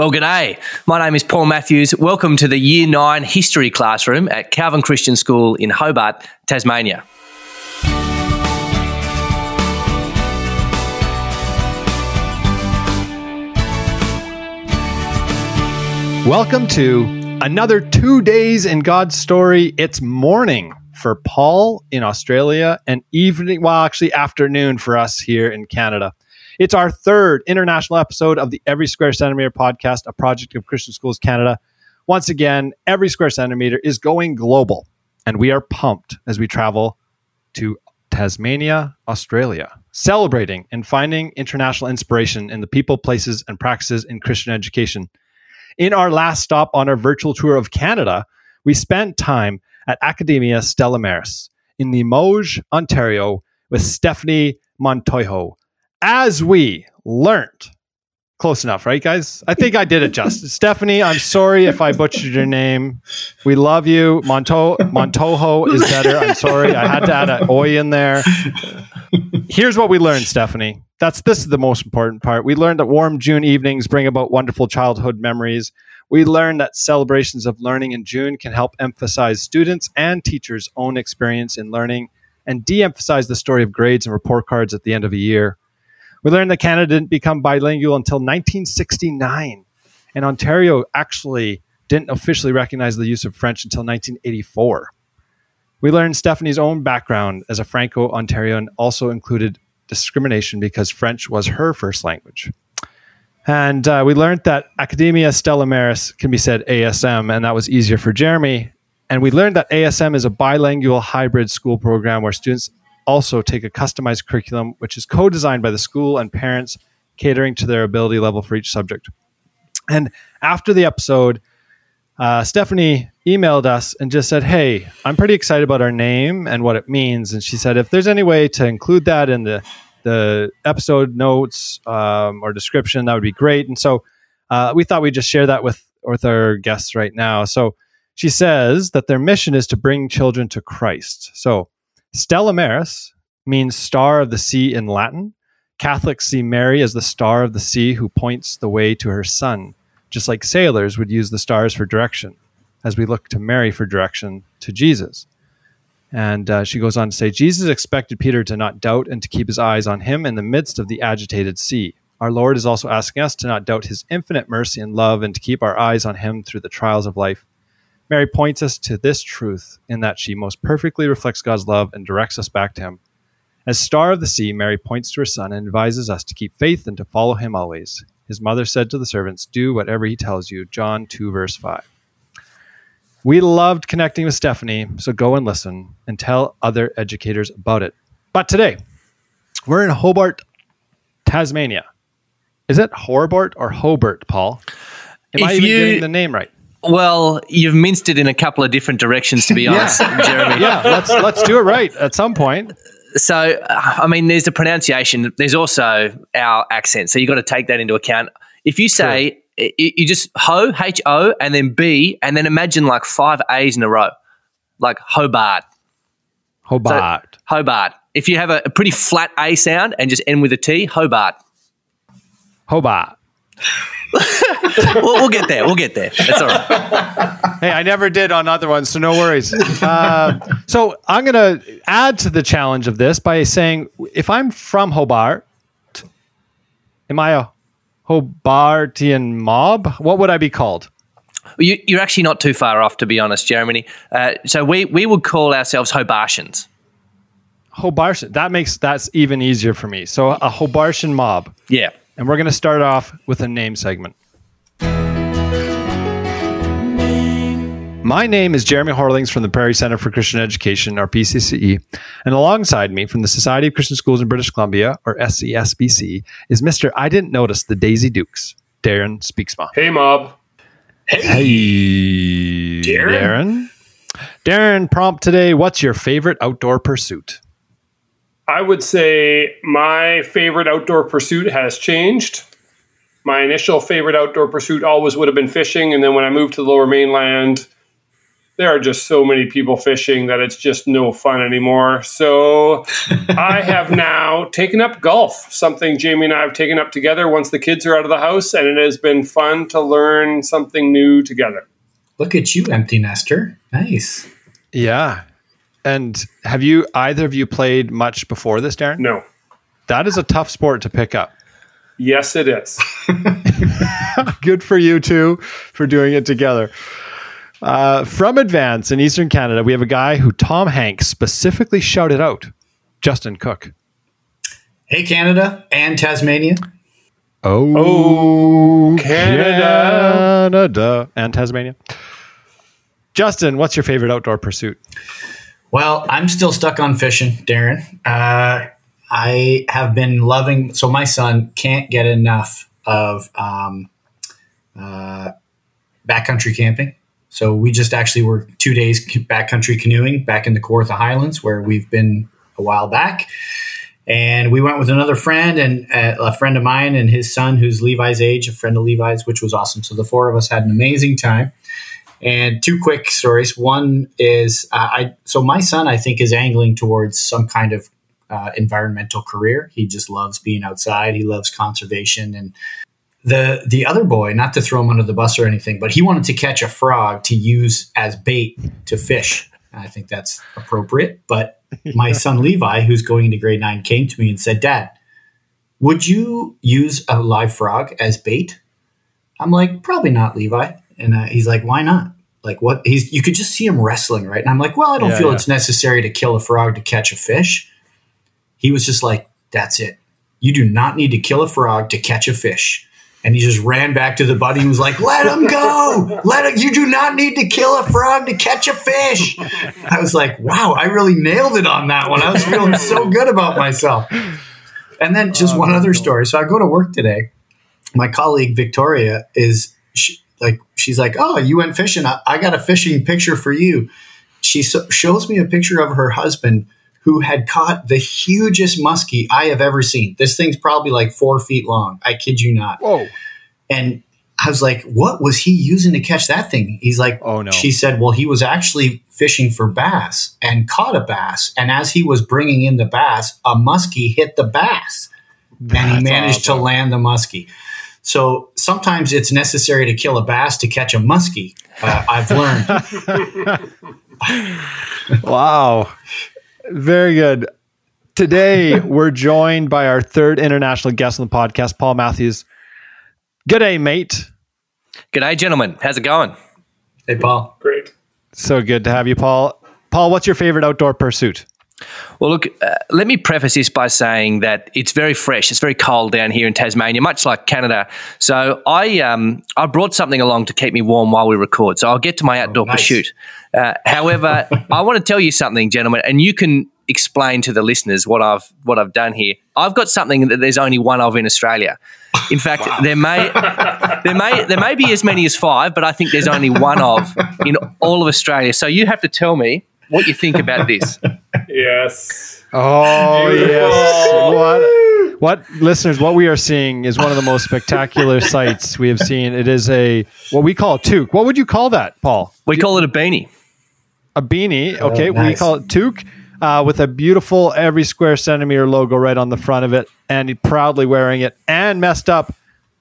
Well, g'day. My name is Paul Matthews. Welcome to the Year 9 History Classroom at Calvin Christian School in Hobart, Tasmania. Welcome to another two days in God's story. It's morning for Paul in Australia and evening, well, actually afternoon for us here in Canada. It's our third international episode of the Every Square Centimeter podcast, a project of Christian Schools Canada. Once again, Every Square Centimeter is going global, and we are pumped as we travel to Tasmania, Australia, celebrating and finding international inspiration in the people, places, and practices in Christian education. In our last stop on our virtual tour of Canada, we spent time at Academia Stella Maris in Limoges, Ontario, with Stephanie Montojo, as we learned. Close enough, right, guys? I think I did it justice. Stephanie, I'm sorry if I butchered your name. We love you. Monto Montojo is better. I'm sorry. I had to add an oi in there. Here's what we learned, Stephanie. That's this is the most important part. We learned that warm June evenings bring about wonderful childhood memories. We learned that celebrations of learning in June can help emphasize students and teachers' own experience in learning and de emphasize the story of grades and report cards at the end of a year. We learned that Canada didn't become bilingual until 1969, and Ontario actually didn't officially recognize the use of French until 1984. We learned Stephanie's own background as a Franco Ontarian also included discrimination because French was her first language. And uh, we learned that Academia Stella Maris can be said ASM, and that was easier for Jeremy. And we learned that ASM is a bilingual hybrid school program where students also take a customized curriculum, which is co designed by the school and parents, catering to their ability level for each subject. And after the episode, uh, Stephanie emailed us and just said, Hey, I'm pretty excited about our name and what it means. And she said, If there's any way to include that in the, the episode notes um, or description, that would be great. And so uh, we thought we'd just share that with, with our guests right now. So she says that their mission is to bring children to Christ. So Stella Maris means star of the sea in Latin. Catholics see Mary as the star of the sea who points the way to her son, just like sailors would use the stars for direction, as we look to Mary for direction to Jesus. And uh, she goes on to say Jesus expected Peter to not doubt and to keep his eyes on him in the midst of the agitated sea. Our Lord is also asking us to not doubt his infinite mercy and love and to keep our eyes on him through the trials of life Mary points us to this truth in that she most perfectly reflects God's love and directs us back to Him. As star of the sea, Mary points to her son and advises us to keep faith and to follow him always. His mother said to the servants, Do whatever he tells you. John 2, verse 5. We loved connecting with Stephanie, so go and listen and tell other educators about it. But today, we're in Hobart, Tasmania. Is it Hobart or Hobart, Paul? Am If I even you- getting the name right? Well, you've minced it in a couple of different directions, to be honest, Jeremy. Yeah, let's let's do it right at some point. So, I mean, there's the pronunciation. There's also our accent. So you've got to take that into account. If you say, you just ho, H O, and then B, and then imagine like five A's in a row, like Hobart. Hobart. Hobart. If you have a, a pretty flat A sound and just end with a T, Hobart. Hobart. we'll, we'll get there. We'll get there. That's all right. Hey, I never did on other ones, so no worries. Uh, so I'm going to add to the challenge of this by saying if I'm from Hobart, am I a Hobartian mob? What would I be called? You, you're actually not too far off, to be honest, Jeremy. Uh, so we, we would call ourselves Hobartians. Hobartian. That makes that's even easier for me. So a Hobartian mob. Yeah. And we're going to start off with a name segment. My name is Jeremy Horlings from the Prairie Center for Christian Education, or PCCE, and alongside me from the Society of Christian Schools in British Columbia, or SCSBC, is Mr. I Didn't Notice the Daisy Dukes, Darren Spyksma. Hey, mob. Hey, Darren. Darren, prompt today. What's your favorite outdoor pursuit? I would say my favorite outdoor pursuit has changed. My initial favorite outdoor pursuit always would have been fishing, and then when I moved to the lower mainland, there are just so many people fishing that it's just no fun anymore. So I have now taken up golf, something Jamie and I have taken up together once the kids are out of the house, and it has been fun to learn something new together. Look at you, empty nester. Nice. Yeah. And have you either of you played much before this, Darren? No. That is a tough sport to pick up. Yes, it is. Good for you two for doing it together. Uh, from Edvance in Eastern Canada, we have a guy who Tom Hanks specifically shouted out Justin Cook. Hey, Canada and Tasmania. Oh, Oh, Canada. Canada and Tasmania. Justin, what's your favorite outdoor pursuit? Well, I'm still stuck on fishing, Darren. Uh, I have been loving. So my son can't get enough of um, uh, backcountry camping. So we just actually were two days backcountry canoeing back in the Kawartha Highlands, where we've been a while back. And we went with another friend and uh, a friend of mine and his son, who's Levi's age, a friend of Levi's, which was awesome. So the four of us had an amazing time. And two quick stories. One is uh, I so my son I think is angling towards some kind of uh, environmental career. He just loves being outside. He loves conservation and the the other boy, not to throw him under the bus or anything, but he wanted to catch a frog to use as bait to fish. And I think that's appropriate. But my son Levi, who's going into grade nine, came to me and said, "Dad, would you use a live frog as bait?" I'm like, "Probably not, Levi." And uh, he's like, "Why not?" Like what? He's you could just see him wrestling, right? And I'm like, "Well, I don't Yeah, feel yeah. it's necessary to kill a frog to catch a fish." He was just like, "That's it. You do not need to kill a frog to catch a fish." And he just ran back to the buddy and was like, "Let him go! Let him! You do not need to kill a frog to catch a fish." I was like, "Wow, I really nailed it on that one. I was feeling so good about myself." And then just one other story. So I go to work today. My colleague Victoria is she, like, she's like, "Oh, you went fishing. I, I got a fishing picture for you." She so, shows me a picture of her husband who had caught the hugest muskie I have ever seen. This thing's probably like four feet long. I kid you not. Whoa. And I was like, what was he using to catch that thing? He's like, Oh, no. She said, well, he was actually fishing for bass and caught a bass. And as he was bringing in the bass, a muskie hit the bass and he managed awesome. to land the muskie. So sometimes it's necessary to kill a bass to catch a muskie. Uh, I've learned. Wow. Very good. Today, we're joined by our third international guest on the podcast, Paul Matthews. G'day, mate. G'day, gentlemen. How's it going? Hey, Paul. Great. So good to have you, Paul. Paul, what's your favorite outdoor pursuit? Well, look, uh, let me preface this by saying that it's very fresh. It's very cold down here in Tasmania, much like Canada. So I um, I brought something along to keep me warm while we record. So I'll get to my outdoor nice. pursuit. Uh, however, I want to tell you something, gentlemen, and you can explain to the listeners what I've what I've done here. I've got something that there's only one of in Australia. In fact, there may there may there may be as many as five, but I think there's only one of in all of Australia. So you have to tell me what you think about this. Yes. Oh, yes. What, what, listeners, what we are seeing is one of the most spectacular sights we have seen. It is a, what we call a toque. What would you call that, Paul? We call it a beanie. A beanie. Okay. We nice. call it toque. Uh, with a beautiful every square centimeter logo right on the front of it, and he proudly wearing it, and messed up.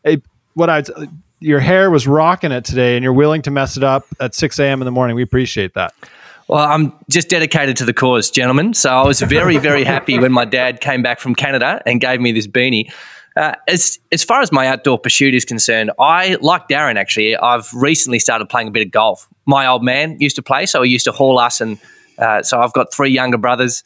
A, what I your hair was rocking it today, and you're willing to mess it up at 6 a.m. in the morning. We appreciate that. Well, I'm just dedicated to the cause, gentlemen. So I was very, very happy when my dad came back from Canada and gave me this beanie. Uh, as as far as my outdoor pursuit is concerned, I like Darren. Actually, I've recently started playing a bit of golf. My old man used to play, so he used to haul us, and uh, so I've got three younger brothers.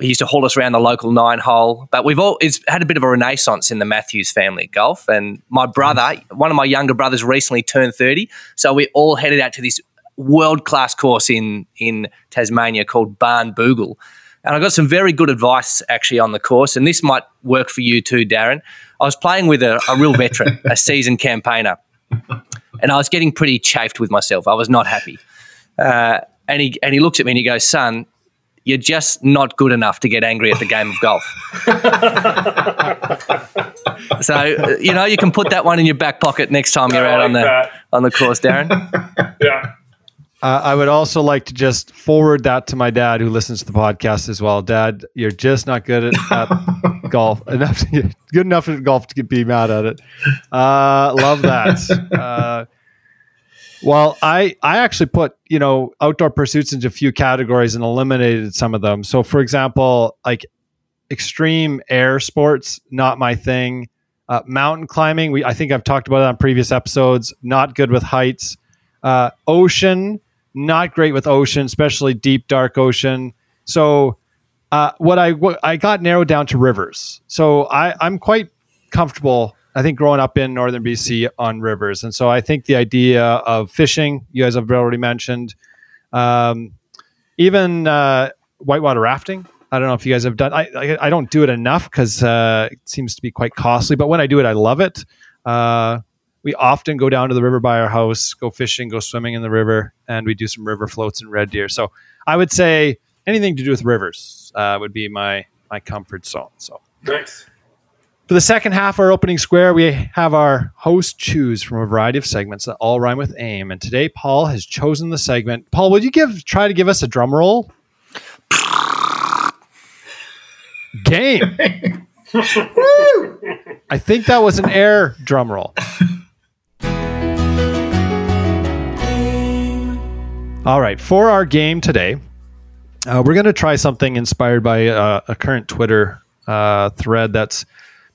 He used to haul us around the local nine hole, but we've all it's had a bit of a renaissance in the Matthews family golf. And my brother, one of my younger brothers, recently turned thirty, so we all headed out to this world class course in in Tasmania called Barnbougle. And I got some very good advice actually on the course, and this might work for you too, Darren. I was playing with a, a real veteran, a seasoned campaigner, and I was getting pretty chafed with myself. I was not happy. Uh, and he and he looks at me and he goes, "Son, you're just not good enough to get angry at the game of golf." so you know you can put that one in your back pocket next time you're I out on the that. on the course, Darren. Yeah. Uh, I would also like to just forward that to my dad, who listens to the podcast as well. Dad, you're just not good at, at golf enough, good enough at golf to be mad at it. Uh, love that. Uh, well, I I actually put you know outdoor pursuits into a few categories and eliminated some of them. So, for example, like extreme air sports, not my thing. Uh, mountain climbing, we I think I've talked about it on previous episodes. Not good with heights. Uh, ocean, not great with ocean, especially deep dark ocean. So, uh, what I what I got narrowed down to rivers. So I I'm quite comfortable I think growing up in northern BC on rivers, and so I think the idea of fishing, you guys have already mentioned, um, even uh, whitewater rafting. I don't know if you guys have done. I I, I don't do it enough because uh, it seems to be quite costly. But when I do it, I love it. Uh, we often go down to the river by our house, go fishing, go swimming in the river, and we do some river floats and red deer. So I would say anything to do with rivers uh, would be my my comfort zone. So nice. For the second half of our opening square, we have our host choose from a variety of segments that all rhyme with aim. And today, Paul has chosen the segment. Paul, would you give try to give us a drum roll? Game. I think that was an air drum roll. All right, for our game today, uh, we're going to try something inspired by uh, a current Twitter uh, thread that's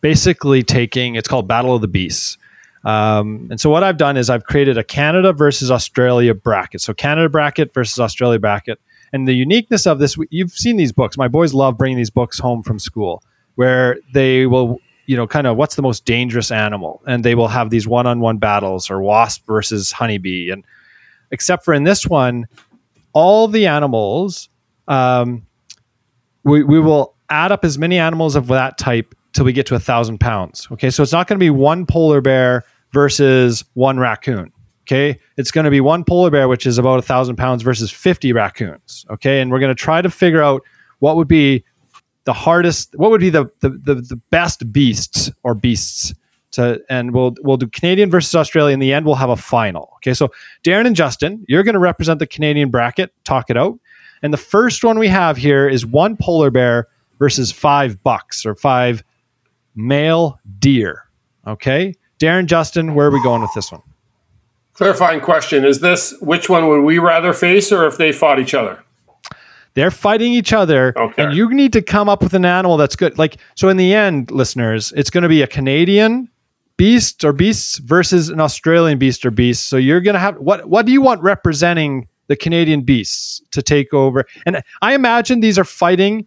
basically taking it's called Battle of the Beasts. Um, and so what I've done is I've created a Canada versus Australia bracket. So Canada bracket versus Australia bracket. And the uniqueness of this, you've seen these books. My boys love bringing these books home from school, where they will, you know, kind of what's the most dangerous animal, and they will have these one-on-one battles or wasp versus honeybee, and except for in this one, all the animals, um, we we will add up as many animals of that type till we get to a thousand pounds. Okay, so it's not going to be one polar bear versus one raccoon. Okay, it's going to be one polar bear, which is about a thousand pounds, versus 50 raccoons. Okay, and we're going to try to figure out what would be the hardest, what would be the the, the, the best beasts or beasts to, and we'll we'll do Canadian versus Australia. In the end, we'll have a final. Okay, so Darren and Justin, you're going to represent the Canadian bracket. Talk it out. And the first one we have here is one polar bear versus five bucks or five male deer. Okay. Darren, Justin, where are we going with this one? Clarifying question Is this which one would we rather face or if they fought each other? They're fighting each other, Okay. and you need to come up with an animal that's good. Like, so in the end, listeners, it's going to be a Canadian beast or beasts versus an Australian beast or beast. So you're going to have what? What do you want representing the Canadian beasts to take over? And I imagine these are fighting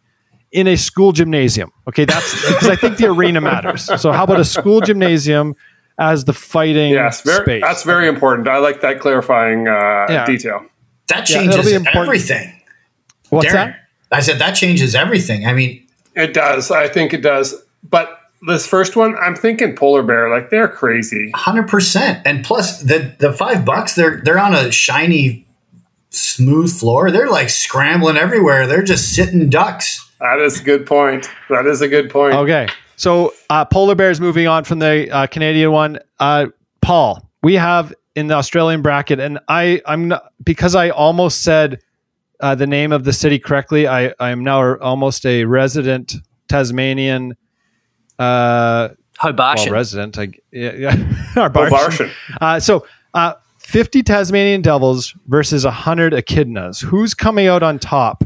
in a school gymnasium. Okay, that's because I think the arena matters. So how about a school gymnasium as the fighting Yes, very, space? that's very important. I like that clarifying uh, Yeah. detail. That changes be important. everything. What's Darren, that? I said that changes everything. I mean, It does. I think it does. But this first one, I'm thinking polar bear. Like they're crazy. hundred percent. And plus, the the five bucks they're they're on a shiny, smooth floor. They're like scrambling everywhere. They're just sitting ducks. That is a good point. That is a good point. Okay. So uh, polar bears moving on from the uh, Canadian one. Uh, Paul, we have in the Australian bracket, and I I'm not, because I almost said uh, the name of the city correctly. I I am now almost a resident Tasmanian. Uh, Hobart. well, resident. I, yeah, yeah. Our Bartian. Uh, so, uh, 50 Tasmanian devils versus 100 echidnas. Who's coming out on top?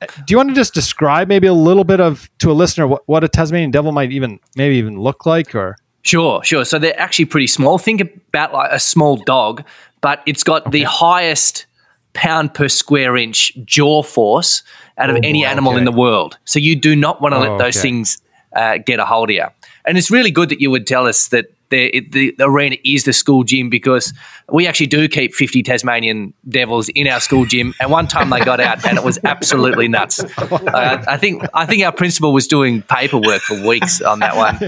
Uh, Do you want to just describe maybe a little bit of to a listener what, what a Tasmanian devil might even maybe even look like or Sure, sure. So they're actually pretty small. Think about like a small dog, but it's got the highest pound per square inch jaw force out of any animal in the world. So you do not want to let Oh, those okay. things uh, get a hold of you. And it's really good that you would tell us that the, the, the arena is the school gym because we actually do keep 50 Tasmanian devils in our school gym. And one time they got out and it was absolutely nuts. Uh, I think I think our principal was doing paperwork for weeks on that one.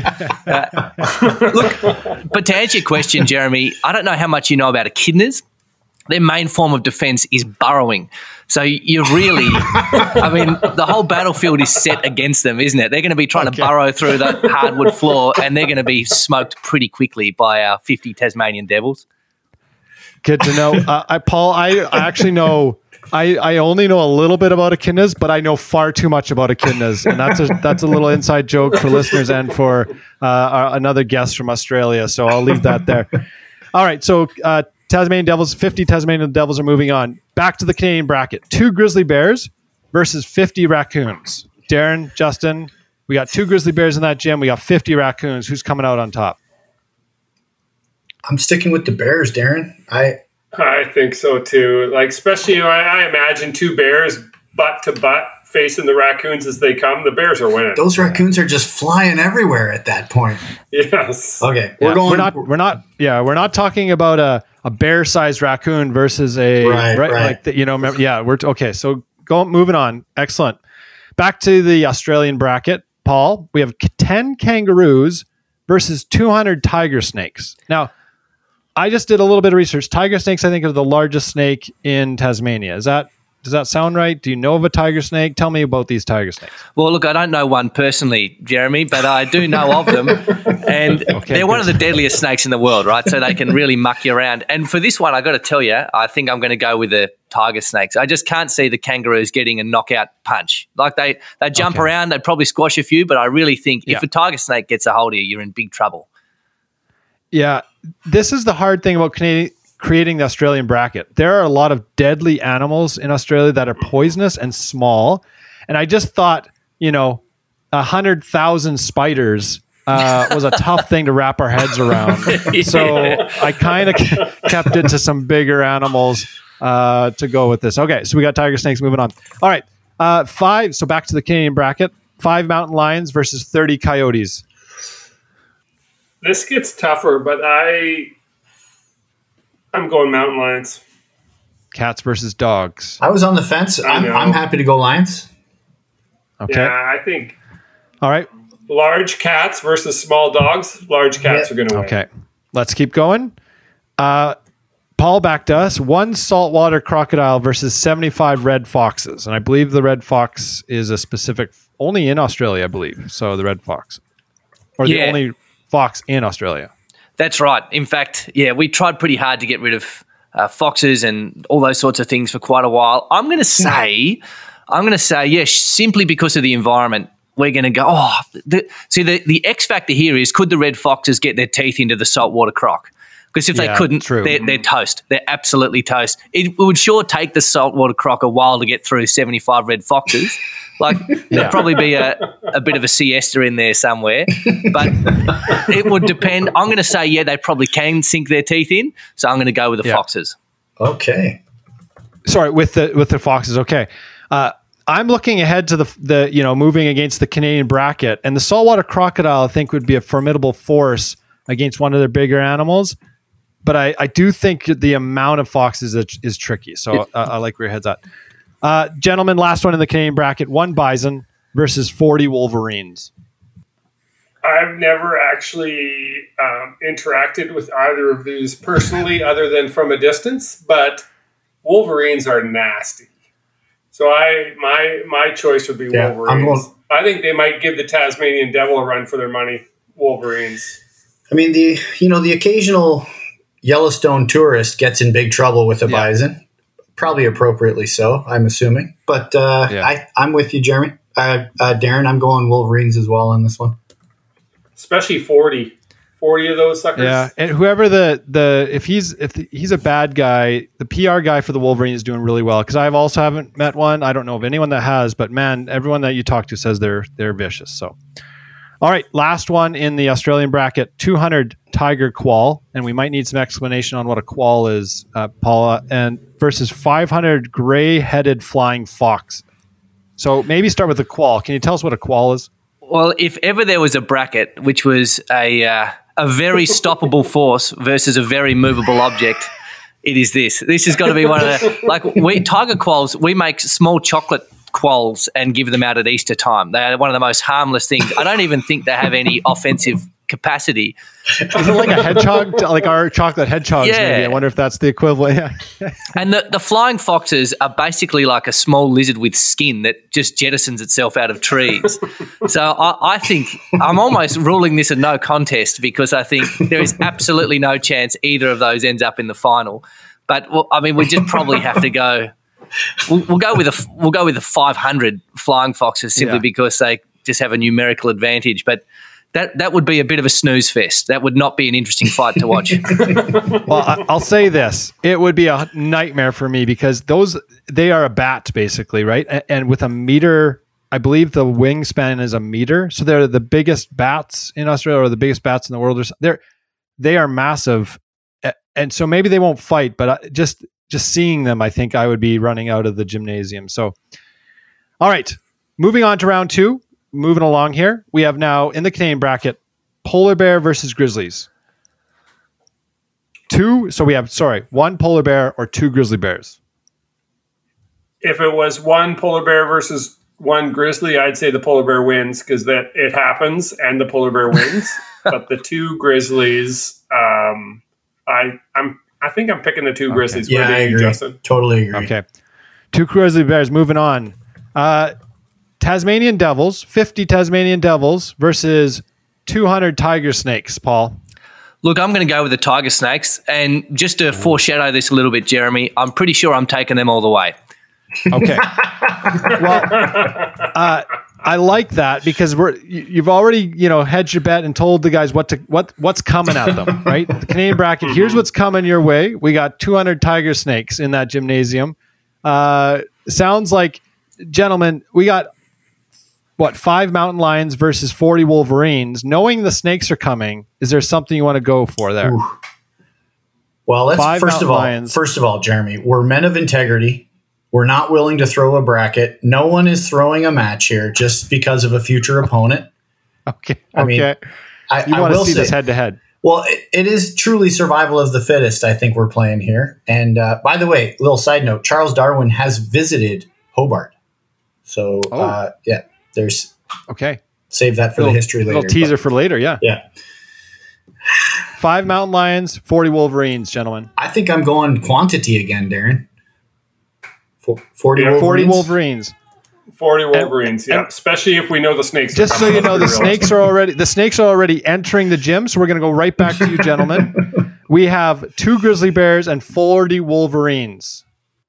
Look, but to answer your question, Jeremy, I don't know how much you know about echidnas. Their main form of defense is burrowing. So you're really, I mean, the whole battlefield is set against them, isn't it? They're going to be trying to burrow through the hardwood floor and they're going to be smoked pretty quickly by our 50 Tasmanian devils. Good to know. Uh, I, Paul, I, I actually know. I, I only know a little bit about echidnas, but I know far too much about echidnas, and that's a that's a little inside joke for listeners and for uh, our, another guest from Australia. So I'll leave that there. All right, so uh, Tasmanian Devils, fifty Tasmanian Devils are moving on back to the Canadian bracket. Two grizzly bears versus fifty raccoons. Darren, Justin, we got two grizzly bears in that gym. We got fifty raccoons. Who's coming out on top? I'm sticking with the Bears, Darren. I I think so too. Like especially, you know, I, I imagine two bears butt to butt facing the raccoons as they come. The bears are winning. those raccoons are just flying everywhere at that point. Yes. Okay, we're going. We're not. We're not. Yeah, we're not talking about a, a bear sized raccoon versus a Right, right. like the, you know. remember- Yeah, we're okay. So go moving on. Excellent. Back to the Australian bracket, Paul. We have ten kangaroos versus two hundred tiger snakes. Now, I just did a little bit of research. Tiger snakes, I think, are the largest snake in Tasmania. Is that does that sound right? Do you know of a tiger snake? Tell me about these tiger snakes. Well, look, I don't know one personally, Jeremy, but I do know of them. And they're one of the deadliest snakes in the world, right? So they can really muck you around. And for this one, I got to tell you, I think I'm going to go with the tiger snakes. I just can't see the kangaroos getting a knockout punch. Like they, they jump Okay. around, they'd probably squash a few, but I really think Yeah. if a tiger snake gets a hold of you, you're in big trouble. Yeah, this is the hard thing about Canadian, creating the Australian bracket. There are a lot of deadly animals in Australia that are poisonous and small, and I just thought, you know, a hundred thousand spiders uh, was a tough thing to wrap our heads around. So I kind of kept it to some bigger animals uh, to go with this. Okay, so we got tiger snakes. Moving on. All right, uh, five. So back to the Canadian bracket. Five mountain lions versus thirty coyotes. This gets tougher, but I I'm going mountain lions. Cats versus dogs. I was on the fence. I I'm. I'm happy to go Lions. Okay. Yeah, I think All right. large cats versus small dogs. Large cats are going to win. Okay, let's keep going. Uh, Paul back to us. One saltwater crocodile versus 75 red foxes. And I believe the red fox is a specific, only in Australia, I believe. So the red fox. Or the only fox in Australia. That's right. In fact, yeah, we tried pretty hard to get rid of uh, foxes and all those sorts of things for quite a while. I'm going to say, I'm going to say, yes, simply because of the environment. We're going to go. Oh, the, see, the, the X factor here is could the red foxes get their teeth into the saltwater croc? Because if Yeah, they couldn't. They're, they're toast. They're absolutely toast. It would sure take the saltwater croc a while to get through 75 red foxes. Like, there'd probably be a, a bit of a siesta in there somewhere. But it would depend. I'm going to say, yeah, they probably can sink their teeth in. So I'm going to go with the Yeah. foxes. Okay. Sorry, with the with the foxes. Okay. Uh, I'm looking ahead to the the you know moving against the Canadian bracket, and the saltwater crocodile I think would be a formidable force against one of their bigger animals. But I, I do think the amount of foxes is, is tricky. So uh, I like where your head's at. Uh, gentlemen, last one in the Canadian bracket: one bison versus 40 wolverines. I've never actually um, interacted with either of these personally, other than from a distance. But Wolverines are nasty, so I my my choice would be Yeah, I'm Wolverines. going- I think they might give the Tasmanian Devil a run for their money. Wolverines. I mean the you know the occasional Yellowstone tourist gets in big trouble with a Yeah. bison, probably appropriately so. I'm assuming, but uh, Yeah. I I'm with you, Jeremy. Uh, uh, Darren, I'm going Wolverines as well on this one. especially 40. 40 of those suckers. Yeah, and whoever the the if he's if he's a bad guy, the PR guy for the Wolverine is doing really well because I've also haven't met one. I don't know of anyone that has, but man, everyone that you talk to says they're they're vicious. So, all right, last one in the Australian bracket: two hundred tiger quoll, and we might need some explanation on what a quoll is, uh, Paula, and versus five hundred gray-headed flying fox. So maybe start with a quoll. Can you tell us what a quoll is? Well, if ever there was a bracket which was a uh, a very stoppable force versus a very movable object, it is this. This has got to be one of the like we tiger quolls. We make small chocolate quolls and give them out at Easter time. They are one of the most harmless things. I don't even think they have any offensive capacity. Is it like a hedgehog, like our chocolate hedgehogs? Yeah. Maybe I wonder if that's the equivalent. Yeah. And the, the flying foxes are basically like a small lizard with skin that just jettisons itself out of trees. so I, I think I'm almost ruling this a no contest because I think there is absolutely no chance either of those ends up in the final. But well, I mean, we just probably have to go. We'll, we'll go with a we'll go with the 500 flying foxes simply Yeah. because they just have a numerical advantage. But that that would be a bit of a snooze fest. That would not be an interesting fight to watch. Well, I, I'll say this: it would be a nightmare for me because those they are a bat basically, right? And, and with a meter, I believe the wingspan is a meter, so they're the biggest bats in Australia or the biggest bats in the world. Or they're they are massive, and so maybe they won't fight, but just just seeing them, I think I would be running out of the gymnasium. So, all right, moving on to round two. Moving along here, we have now in the Canadian bracket polar bear versus grizzlies two so we have sorry one polar bear or two grizzly bears If it was one polar bear versus one grizzly, I'd say the polar bear wins because that it happens and the polar bear wins. but the two grizzlies, um, I I'm I think I'm picking the two grizzlies. Yeah, What do I you agree. Justin? Totally agree. okay two grizzly bears moving on uh tasmanian devils 50 tasmanian devils versus 200 tiger snakes paul. Look, I'm going to go with the tiger snakes, and just to foreshadow this a little bit, Jeremy, I'm pretty sure I'm taking them all the way. okay. Well uh I like that because we're you- you've already you know hedged your bet and told the guys what to what what's coming at them right? The Canadian bracket here's what's coming your way. We got 200 tiger snakes in that gymnasium. Uh sounds like gentlemen we got what five mountain lions versus 40 wolverines knowing the snakes are coming is there something you want to go for there Ooh. Well, let's Five first of all, lions. first of all, Jeremy, we're men of integrity. We're not willing to throw a bracket. No one is throwing a match here just because of a future opponent. okay I mean, I, you I want to will see say, this head to head well, it, it is truly survival of the fittest. I think we're playing here. And uh, by the way, little side note: Charles Darwin has visited Hobart, so Oh. uh, yeah, there's okay save that for little, the history later. little teaser for later yeah yeah, five mountain lions 40 wolverines gentlemen I think I'm going quantity again, Darren. Fo- Forty Yeah, 40 Wolverines. Wolverines. Forty Wolverines, yeah. and- Especially if we know the snakes. Just so you know, the Let's be realistic. snakes are already the snakes are already entering the gym. So we're going to go right back to you, gentlemen. we have two grizzly bears and 40 wolverines.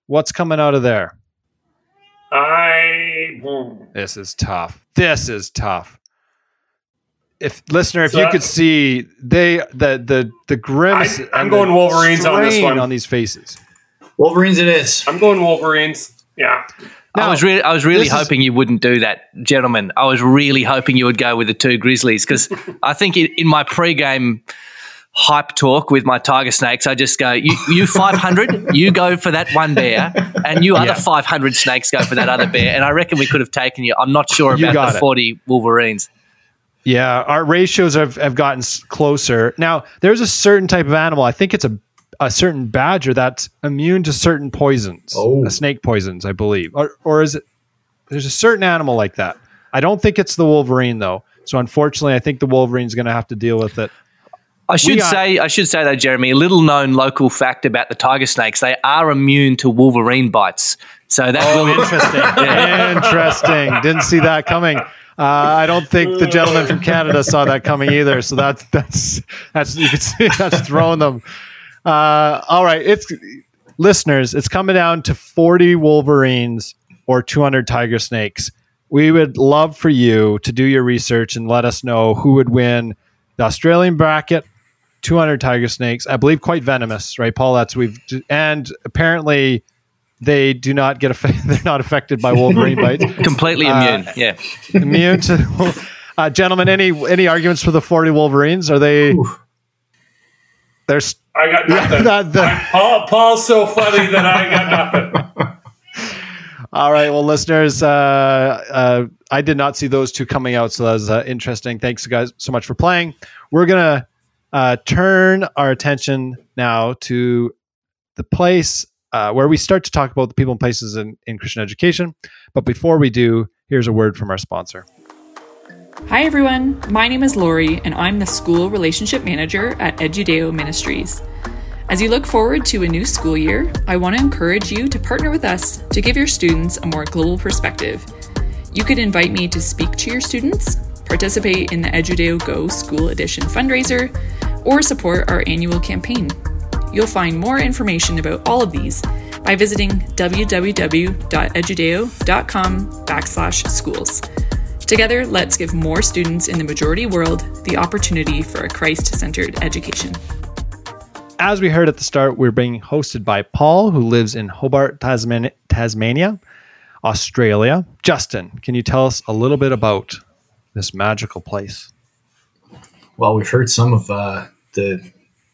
What's coming out of there? I hmm. This is tough. This is tough. If listener, if So you that- could see they the the the grimace. I- I'm and going the Wolverines on this one. on these faces. Wolverines it is. I'm going Wolverines. Yeah. I was really, I was really this is- hoping you wouldn't do that, gentlemen. I was really hoping you would go with the two Grizzlies because I think in, in my pre-game hype talk with my Tiger Snakes, I just go, you, you 500, you go for that one bear, and you other Yeah. 500 snakes go for that other bear. And I reckon we could have taken you. I'm not sure You about got the it. 40 Wolverines. Yeah, our ratios have, have gotten closer. Now, there's a certain type of animal. I think it's a a certain badger that's immune to certain poisons, Oh. uh, snake poisons, I believe, or or is it? There's a certain animal like that. I don't think it's the wolverine though. So unfortunately, I think the wolverine's going to have to deal with it. I should got- say, I should say though, Jeremy, a little known local fact about the tiger snakes: they are immune to Wolverine bites. So that Oh, will interesting. interesting. Didn't see that coming. Uh, I don't think the gentleman from Canada saw that coming either. So that's that's that's you can see that's throwing them. Uh, all right, it's listeners. It's coming down to forty Wolverines or two hundred Tiger Snakes. We would love for you to do your research and let us know who would win the Australian bracket. 200 tiger snakes, I believe, quite venomous, right, Paul? That's we've and apparently they do not get affected. They're not affected by Wolverine bites. completely Uh, immune. yeah. Immune to, uh, gentlemen. Any any arguments for the forty Wolverines? Are they? There's I got nothing. that, the, Paul, Paul's so funny that I got nothing. all right. Well, listeners, uh, uh, I did not see those two coming out, so that was uh, interesting. Thanks, guys, so much for playing. We're gonna uh, turn our attention now to the place uh, where we start to talk about the people and places in, in Christian education. But before we do, here's a word from our sponsor. Hi everyone, my name is Lori and I'm the School Relationship Manager at EduDeo Ministries. As you look forward to a new school year, I want to encourage you to partner with us to give your students a more global perspective. You could invite me to speak to your students, participate in the EduDeo Go School Edition fundraiser, or support our annual campaign. you'll find more information about all of these by visiting www.edudeo.com backslash schools. Together, let's give more students in the majority world the opportunity for a Christ centered education. As we heard at the start, we're being hosted by Paul, who lives in Hobart, Tasman- Tasmania, Australia. Justin, can you tell us a little bit about this magical place? Well, we've heard some of uh, the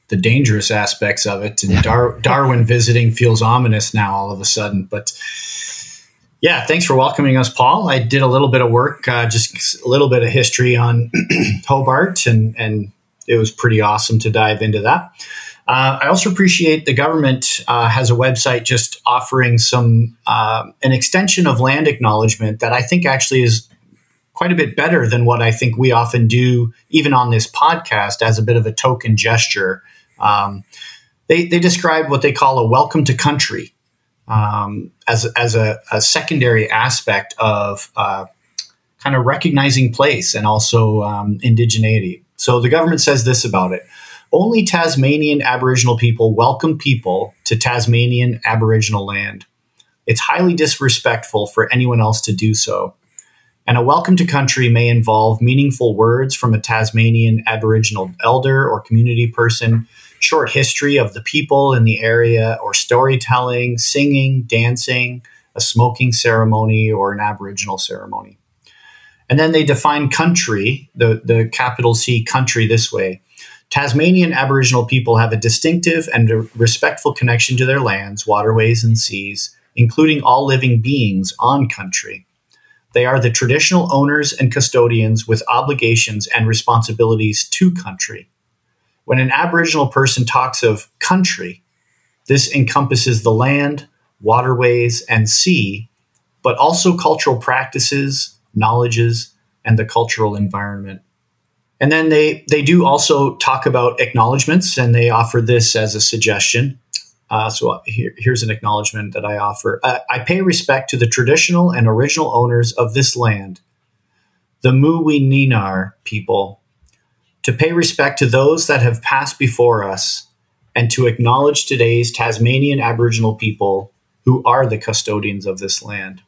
the dangerous aspects of it, and Dar- Darwin visiting feels ominous now all of a sudden. But yeah, thanks for welcoming us, Paul. I did a little bit of work, uh, just a little bit of history on Hobart, and and it was pretty awesome to dive into that. Uh, I also appreciate the government uh, has a website just offering some uh, an extension of land acknowledgement that I think actually is quite a bit better than what I think we often do, even on this podcast, as a bit of a token gesture. Um, they, they describe what they call a welcome to country um, as, as a, a, secondary aspect of uh, kind of recognizing place and also um, indigeneity. So the government says this about it. Only Tasmanian Aboriginal people welcome people to Tasmanian Aboriginal land. It's highly disrespectful for anyone else to do so. And a welcome to country may involve meaningful words from a Tasmanian Aboriginal elder or community person, short history of the people in the area, or storytelling, singing, dancing, a smoking ceremony, or an Aboriginal ceremony. And then they define country, the, the capital C country, this way Tasmanian Aboriginal people have a distinctive and respectful connection to their lands, waterways, and seas, including all living beings on country. They are the traditional owners and custodians with obligations and responsibilities to country. When an Aboriginal person talks of country, this encompasses the land, waterways, and sea, but also cultural practices, knowledges, and the cultural environment. And then they they do also talk about acknowledgments, and they offer this as a suggestion. Uh, so here, here's an acknowledgement that I offer. Uh, I pay respect to the traditional and original owners of this land, the Muwinina people, to pay respect to those that have passed before us, and to acknowledge today's Tasmanian Aboriginal people who are the custodians of this land.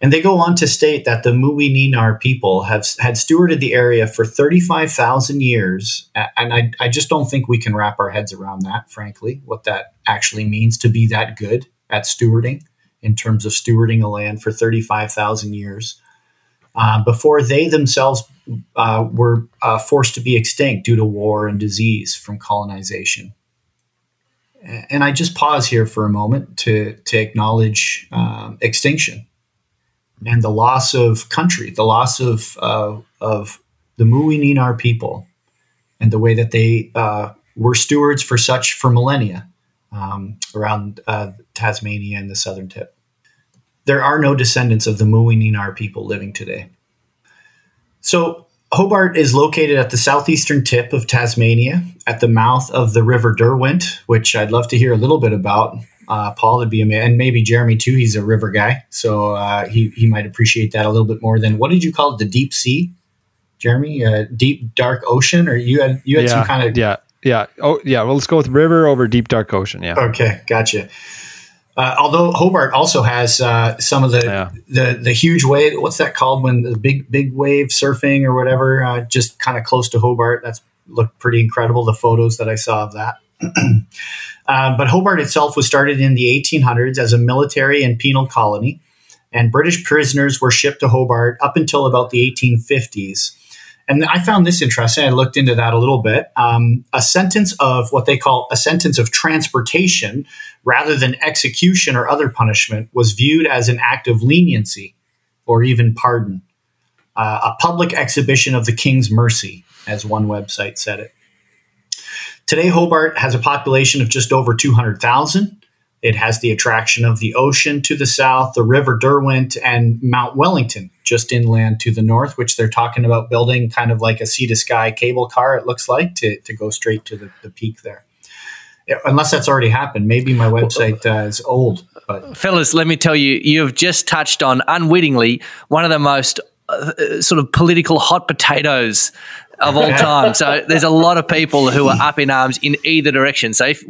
And they go on to state that the Muwinina people have had stewarded the area for 35,000 years. And I, I just don't think we can wrap our heads around that, frankly, what that actually means to be that good at stewarding in terms of stewarding a land for 35,000 years uh, before they themselves uh, were uh, forced to be extinct due to war and disease from colonization. And I just pause here for a moment to, to acknowledge um, extinction and the loss of country, the loss of uh, of the Muwinina people, and the way that they uh, were stewards for such for millennia um, around uh, Tasmania and the southern tip. There are no descendants of the Muwinina people living today. So Hobart is located at the southeastern tip of Tasmania, at the mouth of the River Derwent, which I'd love to hear a little bit about uh, Paul would be a man, and maybe Jeremy too. He's a river guy, so uh, he he might appreciate that a little bit more than what did you call it? The deep sea, Jeremy, uh, deep dark ocean, or you had you had yeah, some kind of yeah yeah oh yeah. Well, let's go with river over deep dark ocean. Yeah. Okay, gotcha. Uh, although Hobart also has uh, some of the, yeah. the the huge wave. What's that called when the big big wave surfing or whatever? Uh, just kind of close to Hobart. That's looked pretty incredible. The photos that I saw of that. Uh, but Hobart itself was started in the 1800s as a military and penal colony, and British prisoners were shipped to Hobart up until about the 1850s. And I found this interesting. I looked into that a little bit. Um, a sentence of what they call a sentence of transportation rather than execution or other punishment was viewed as an act of leniency or even pardon. Uh, a public exhibition of the king's mercy, as one website said it. Today, Hobart has a population of just over 200,000. It has the attraction of the ocean to the south, the River Derwent, and Mount Wellington just inland to the north, which they're talking about building kind of like a sea to sky cable car, it looks like, to, to go straight to the, the peak there. Unless that's already happened. Maybe my website uh, is old. But. Fellas, let me tell you, you've just touched on unwittingly one of the most uh, sort of political hot potatoes of all time. So there's a lot of people who are up in arms in either direction. So if,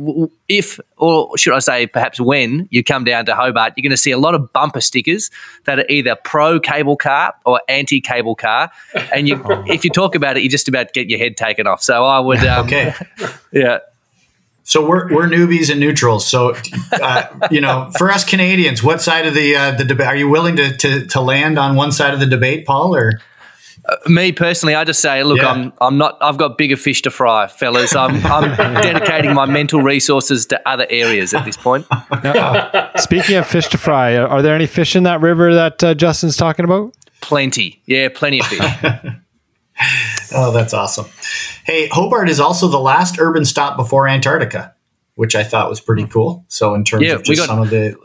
if, or should I say, perhaps when you come down to Hobart, you're going to see a lot of bumper stickers that are either pro cable car or anti cable car. And you, if you talk about it, you just about get your head taken off. So I would, um, Okay. yeah. So we're, we're newbies and neutrals. So, uh, you know, for us Canadians, what side of the uh, the debate are you willing to, to to land on one side of the debate, Paul? Or Me personally, I just say, look, Yeah. I'm I'm not. I've got bigger fish to fry, fellas. I'm I'm dedicating my mental resources to other areas at this point. Speaking of fish to fry, are there any fish in that river that uh, Justin's talking about? Plenty, yeah, plenty of fish. oh, that's awesome. Hey, Hobart is also the last urban stop before Antarctica, which I thought was pretty cool. So in terms Yeah, of we just got- some of the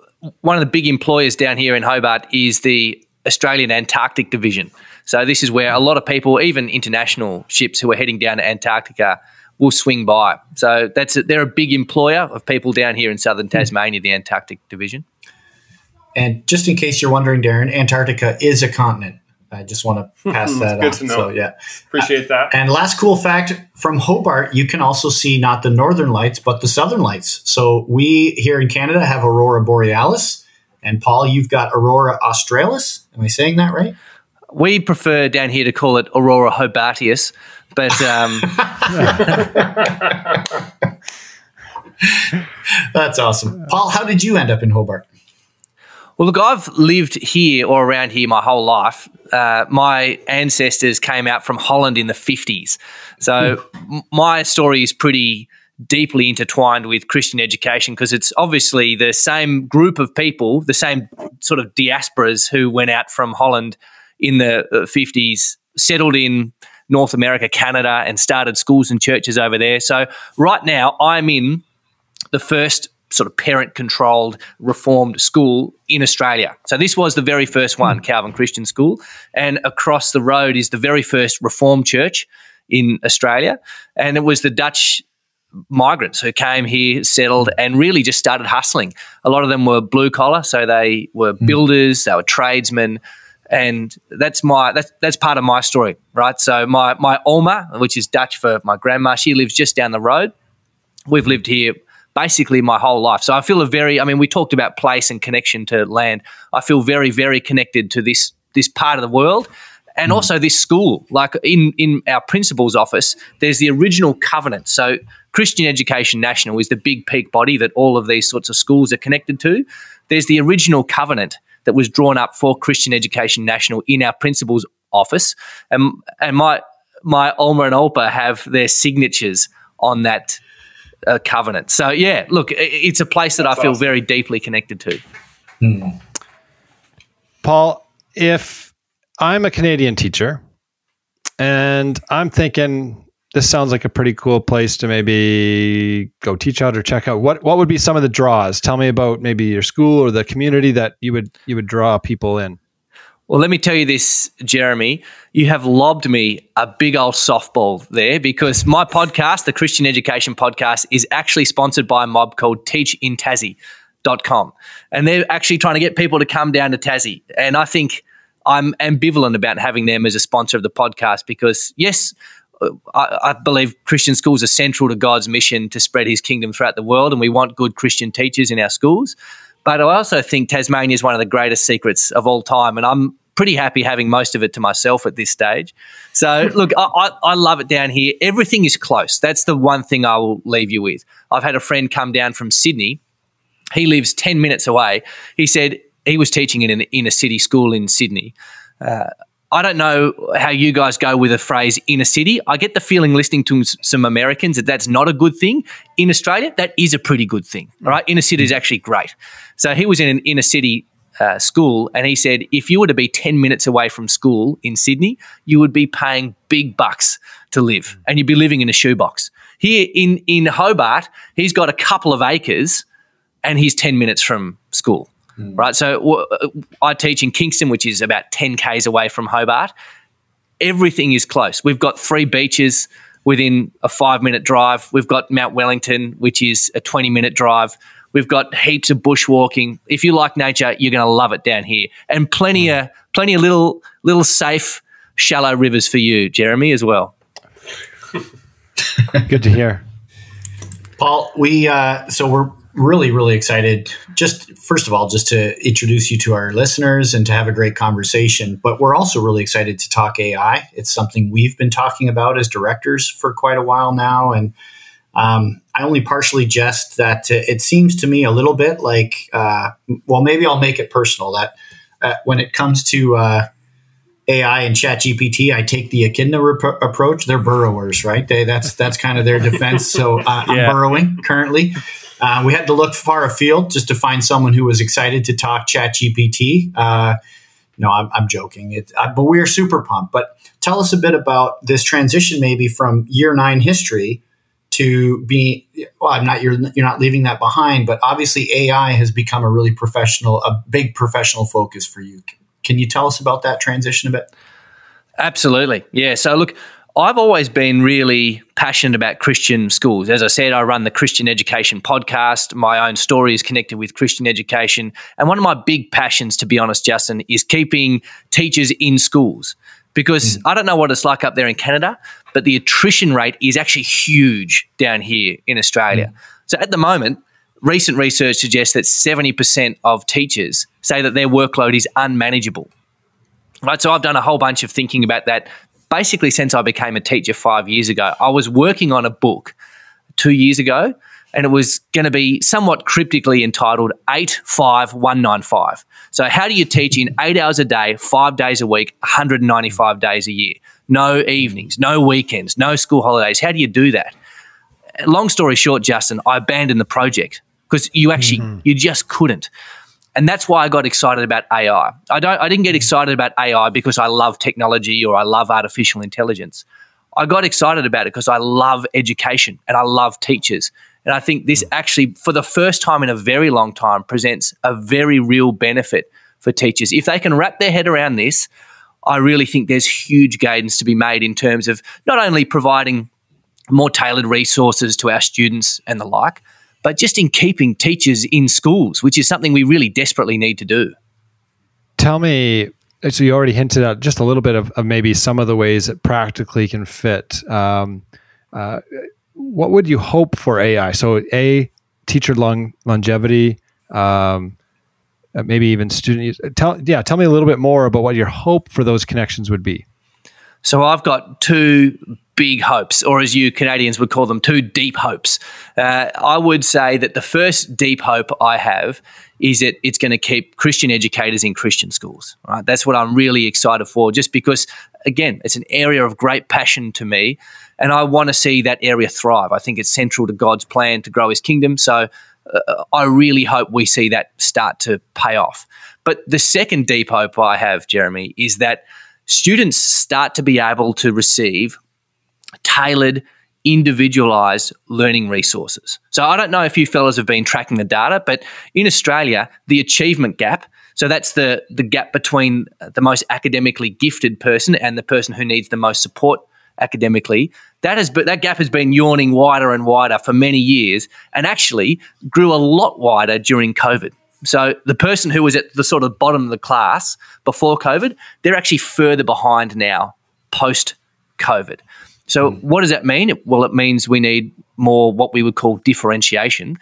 one of the big employers down here in Hobart is the Australian Antarctic Division. So this is where a lot of people, even international ships who are heading down to Antarctica, will swing by. So that's a, they're a big employer of people down here in southern hmm. Tasmania, the Antarctic Division. And just in case you're wondering, Darren, Antarctica is a continent. I just want to hmm, pass that good on. to know. So yeah. Appreciate that. And last cool fact from Hobart, you can also see not the northern lights, but the southern lights. So we here in Canada have Aurora Borealis. And Paul, you've got Aurora Australis. Am I saying that right? We prefer down here to call it Aurora Hobartius, but um, That's awesome. Paul, how did you end up in Hobart? Well, look, I've lived here or around here my whole life. Uh, my ancestors came out from Holland in the 50s. So my story is pretty deeply intertwined with Christian education because it's obviously the same group of people, the same sort of diasporas who went out from Holland in the uh, 50s, settled in North America, Canada, and started schools and churches over there. So right now, I'm in the first sort of parent controlled reformed school in Australia. So this was the very first one, Calvin Christian School. And across the road is the very first reformed church in Australia. And it was the Dutch migrants who came here, settled, and really just started hustling. A lot of them were blue collar, so they were hmm. builders, they were tradesmen. And that's my that's that's part of my story, right? So my my Oma, which is Dutch for my grandma, she lives just down the road we've lived here basically my whole life. So I feel a very I mean we talked about place and connection to land. I feel very very connected to this this part of the world and hmm. also this school. Like in in our principal's office, there's the original covenant. So Christian Education National is the big peak body that all of these sorts of schools are connected to. There's the original covenant that was drawn up for Christian Education National in our principal's office. And and my my Oma and Opa have their signatures on that uh, covenant. So yeah, look, it's a place that I feel awesome. very deeply connected to. Paul, if I'm a Canadian teacher and I'm thinking this sounds like a pretty cool place to maybe go teach out or check out, what what would be some of the draws? Tell me about maybe your school or the community that you would you would draw people in. Well, let me tell you this, Jeremy. You have lobbed me a big old softball there because my podcast, the Christian Education Podcast, is actually sponsored by a mob called teachintassie.com. And they're actually trying to get people to come down to Tassie. And I think I'm ambivalent about having them as a sponsor of the podcast because, yes, I, I believe Christian schools are central to God's mission to spread his kingdom throughout the world, and we want good Christian teachers in our schools. But I also think Tasmania is one of the greatest secrets of all time, and I'm pretty happy having most of it to myself at this stage. So, look, I, I, I love it down here. Everything is close. That's the one thing I will leave you with. I've had a friend come down from Sydney. He lives 10 minutes away. He said he was teaching in an inner city school in Sydney. Uh, I don't know how you guys go with a phrase inner city. I get the feeling listening to some Americans that that's not a good thing. In Australia, that is a pretty good thing, right? Inner city is actually great. So he was in an inner city uh, school and he said if you were to be 10 minutes away from school in Sydney, you would be paying big bucks to live and you'd be living in a shoebox. Here in, in Hobart, he's got a couple of acres and he's 10 minutes from school right? So w- uh, i teach in kingston which is about 10 k's away from hobart. Everything is close. We've got three beaches within a five minute drive. We've got mount wellington which is a 20 minute drive. We've got heaps of bushwalking. If you like nature you're going to love it down here. And plenty of plenty of little little safe shallow rivers for you jeremy as well. Good to hear. Paul, we uh, so we're really really excited. Just first of all, just to introduce you to our listeners and to have a great conversation. But we're also really excited to talk AI. It's something we've been talking about as directors for quite a while now, and um, I only partially jest that it seems to me a little bit like, uh, well, maybe I'll make it personal that uh, when it comes to uh, AI and ChatGPT, I take the echidna rep- approach. They're burrowers, right? They, that's that's kind of their defense. So uh, I'm burrowing currently. Uh, we had to look far afield just to find someone who was excited to talk ChatGPT. Uh, no, I'm, I'm joking. It, uh, but we are super pumped. But tell us a bit about this transition, maybe from year nine history to being. Well, I'm not. You're you're not leaving that behind. But obviously, AI has become a really professional, a big professional focus for you. Can you tell us about that transition a bit? Absolutely. Yeah. So, look, I've always been really passionate about Christian schools. As I said, I run the Christian Education podcast. My own story is connected with Christian education. And one of my big passions, to be honest, Justin, is keeping teachers in schools. Because hmm. I don't know what it's like up there in Canada, but the attrition rate is actually huge down here in Australia. Hmm. So at the moment, recent research suggests that 70% of teachers say that their workload is unmanageable. Right. So I've done a whole bunch of thinking about that basically since I became a teacher five years ago. I was working on a book two years ago, and it was going to be somewhat cryptically entitled 85195. So, how do you teach in eight hours a day, five days a week, 195 days a year? No evenings, no weekends, no school holidays. How do you do that? Long story short, Justin, I abandoned the project because you actually, mm-hmm. you just couldn't and that's why I got excited about AI. I don't I didn't get mm. excited about AI because I love technology or I love artificial intelligence. I got excited about it because I love education and I love teachers. And I think this mm. actually for the first time in a very long time presents a very real benefit for teachers. If they can wrap their head around this, I really think there's huge gains to be made in terms of not only providing more tailored resources to our students and the like, but just in keeping teachers in schools, which is something we really desperately need to do. Tell me, so you already hinted at just a little bit of, of maybe some of the ways it practically can fit. Um, uh, what would you hope for AI? So, a teacher long, longevity, um, uh, maybe even student. Tell yeah, tell me a little bit more about what your hope for those connections would be. So I've got two big hopes, or as you Canadians would call them, two deep hopes. Uh, I would say that the first deep hope I have is that it's going to keep Christian educators in Christian schools. Right, that's what I'm really excited for. Just because, again, it's an area of great passion to me, and I want to see that area thrive. I think it's central to God's plan to grow His kingdom. So. Uh, I really hope we see that start to pay off. But the second deep hope I have, Jeremy, is that students start to be able to receive tailored, individualized learning resources. So I don't know if you fellas have been tracking the data, but in Australia, the achievement gap, so that's the, the gap between the most academically gifted person and the person who needs the most support academically, that has that gap has been yawning wider and wider for many years and actually grew a lot wider during COVID. So the person who was at the sort of bottom of the class before COVID, they're actually further behind now post COVID. So what does that mean? Well, it means we need more what we would call differentiation.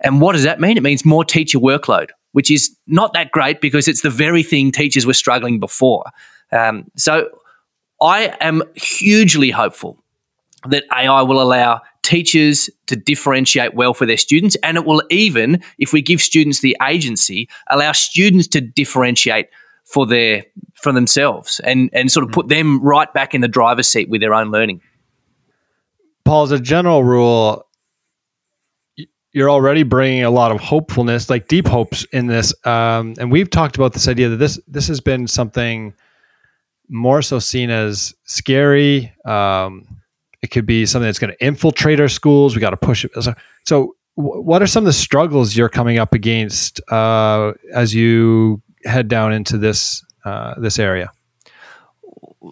And what does that mean? It means more teacher workload, which is not that great because it's the very thing teachers were struggling before. Um, so I am hugely hopeful that AI will allow teachers to differentiate well for their students. And it will even, if we give students the agency, allow students to differentiate for their for themselves and, and sort of put them right back in the driver's seat with their own learning. Paul, as a general rule, you're already bringing a lot of hopefulness, like deep hopes in this. Um, and we've talked about this idea that this this has been something more so seen as scary. Um, it could be something that's going to infiltrate our schools. We got to push it. So, so wh- what are some of the struggles you're coming up against uh, as you head down into this uh, this area?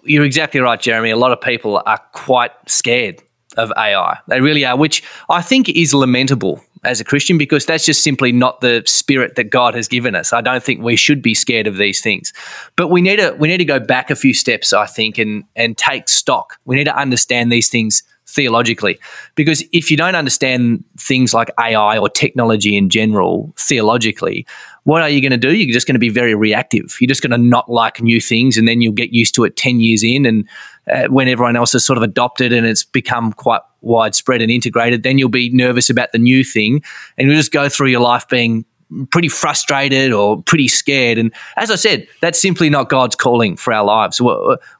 You're exactly right, Jeremy. A lot of people are quite scared of AI. They really are, which I think is lamentable. as a Christian because that's just simply not the spirit that God has given us. I don't think we should be scared of these things. But we need to we need to go back a few steps, I think, and and take stock. We need to understand these things theologically. Because if you don't understand things like AI or technology in general theologically, what are you going to do? You're just going to be very reactive. You're just going to not like new things, and then you'll get used to it 10 years in. And uh, when everyone else has sort of adopted and it's become quite widespread and integrated, then you'll be nervous about the new thing. And you'll just go through your life being pretty frustrated or pretty scared. And as I said, that's simply not God's calling for our lives.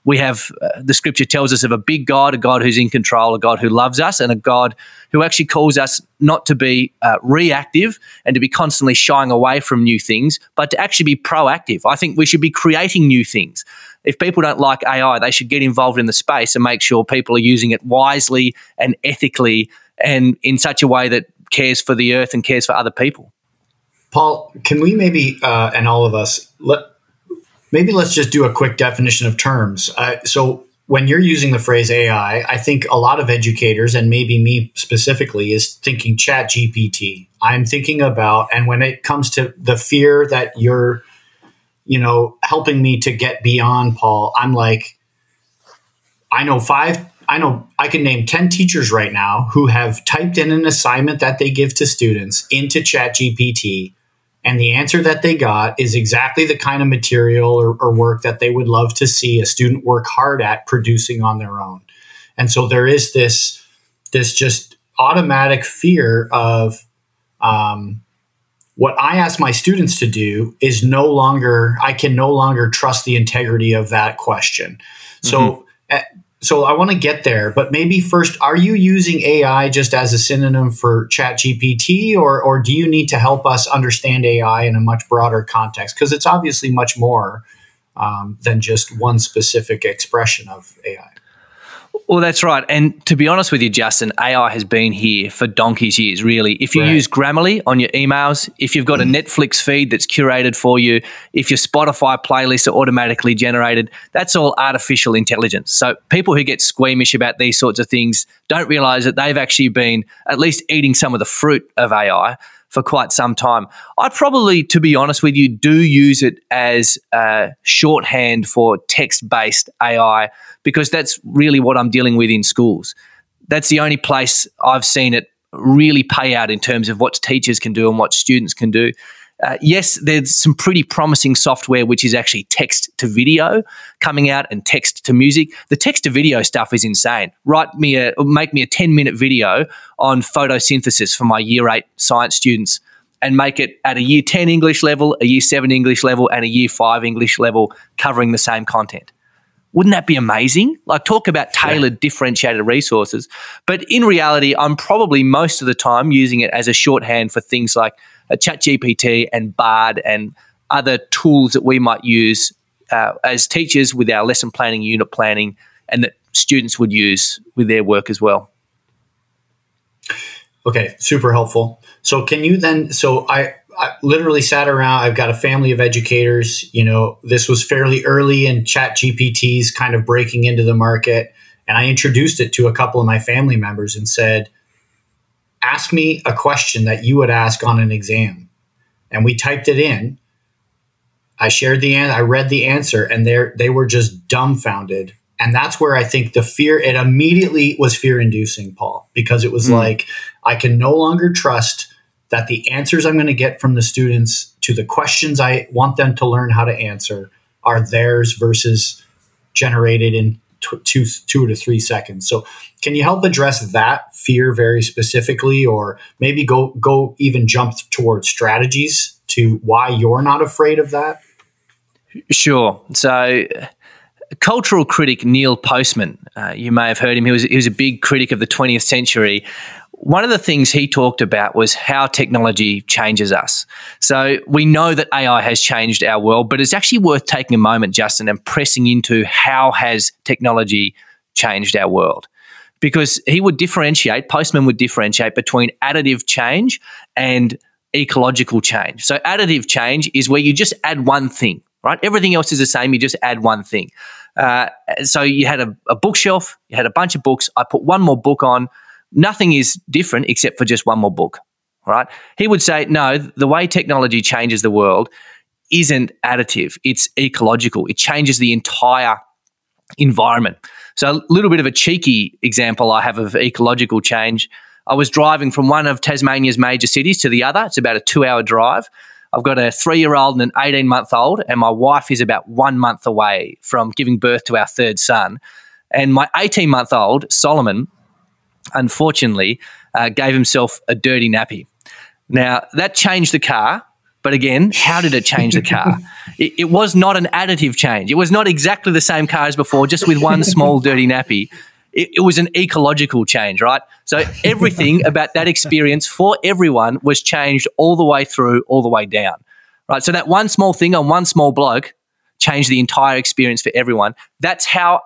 We have uh, the scripture tells us of a big God, a God who's in control, a God who loves us, and a God who actually calls us not to be uh, reactive and to be constantly shying away from new things, but to actually be proactive. I think we should be creating new things. If people don't like AI, they should get involved in the space and make sure people are using it wisely and ethically and in such a way that cares for the earth and cares for other people. Paul, can we maybe, uh, and all of us, let maybe let's just do a quick definition of terms. Uh, so when you're using the phrase AI, I think a lot of educators, and maybe me specifically, is thinking Chat GPT. I'm thinking about, and when it comes to the fear that you're, you know, helping me to get beyond Paul, I'm like, I know five I know I can name 10 teachers right now who have typed in an assignment that they give to students into ChatGPT and the answer that they got is exactly the kind of material or, or, work that they would love to see a student work hard at producing on their own. And so there is this this just automatic fear of um, what I ask my students to do is no longer I can no longer trust the integrity of that question. So mm-hmm. at, so I want to get there, but maybe first, are you using AI just as a synonym for Chat GPT, or or do you need to help us understand AI in a much broader context? Because it's obviously much more um, than just one specific expression of AI. Well, that's right. And to be honest with you, Justin, AI has been here for donkey's years, really. If you right. use Grammarly on your emails, if you've got a mm-hmm. Netflix feed that's curated for you, if your Spotify playlists are automatically generated, that's all artificial intelligence. So people who get squeamish about these sorts of things don't realize that they've actually been at least eating some of the fruit of AI for quite some time. I probably, to be honest with you, do use it as a shorthand for text based AI because that's really what I'm dealing with in schools. That's the only place I've seen it really pay out in terms of what teachers can do and what students can do. Uh, yes, there's some pretty promising software which is actually text to video coming out and text to music. The text to video stuff is insane. Write me a make me a 10 minute video on photosynthesis for my year 8 science students and make it at a year 10 English level, a year 7 English level and a year 5 English level covering the same content. Wouldn't that be amazing? Like, talk about tailored, yeah. differentiated resources. But in reality, I'm probably most of the time using it as a shorthand for things like a ChatGPT and Bard and other tools that we might use uh, as teachers with our lesson planning, unit planning, and that students would use with their work as well. Okay, super helpful. So, can you then? So, I, I literally sat around. I've got a family of educators. You know, this was fairly early in Chat GPT's kind of breaking into the market, and I introduced it to a couple of my family members and said, ask me a question that you would ask on an exam. And we typed it in. I shared the answer, I read the answer, and they they were just dumbfounded. And that's where I think the fear, it immediately was fear inducing, Paul, because it was mm. like, I can no longer trust that the answers I'm going to get from the students to the questions I want them to learn how to answer are theirs versus generated in two to three seconds. So, can you help address that fear very specifically, or maybe go go even jump towards strategies to why you're not afraid of that? Sure. So. Cultural critic Neil Postman, uh, you may have heard him. He was, he was a big critic of the 20th century one of the things he talked about was how technology changes us. So we know that AI has changed our world, but it's actually worth taking a moment, Justin, and pressing into how has technology changed our world. Because he would differentiate, Postman would differentiate between additive change and ecological change. So additive change is where you just add one thing, right? Everything else is the same, you just add one thing. Uh, so you had a, a bookshelf, you had a bunch of books. I put one more book on nothing is different except for just one more book. right? He would say, no, the way technology changes the world isn't additive, it's ecological. It changes the entire environment. So, a little bit of a cheeky example I have of ecological change. I was driving from one of Tasmania's major cities to the other. It's about a two hour drive. I've got a three year old and an 18 month old, and my wife is about one month away from giving birth to our third son. And my 18 month old, Solomon, unfortunately, uh, gave himself a dirty nappy. Now, that changed the car. But again, how did it change the car? it, it, was not an additive change. It was not exactly the same car as before, just with one small dirty nappy. It, it was an ecological change, right? So everything about that experience for everyone was changed all the way through, all the way down, right? So that one small thing on one small bloke changed the entire experience for everyone. That's how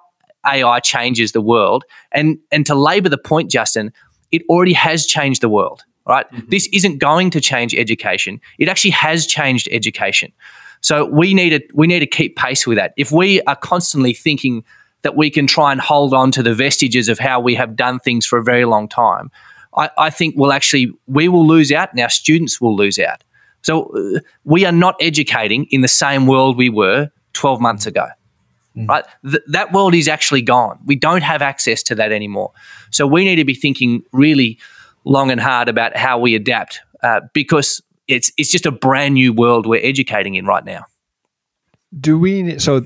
AI changes the world. And and to labor the point, Justin, it already has changed the world right? Mm-hmm. This isn't going to change education. It actually has changed education. So we need to we need to keep pace with that. If we are constantly thinking that we can try and hold on to the vestiges of how we have done things for a very long time, I, I think we'll actually we will lose out, and our students will lose out. So uh, we are not educating in the same world we were 12 months ago. Mm. Right? Th- that world is actually gone. We don't have access to that anymore. So we need to be thinking really long and hard about how we adapt uh, because it's it's just a brand new world we're educating in right now. Do we so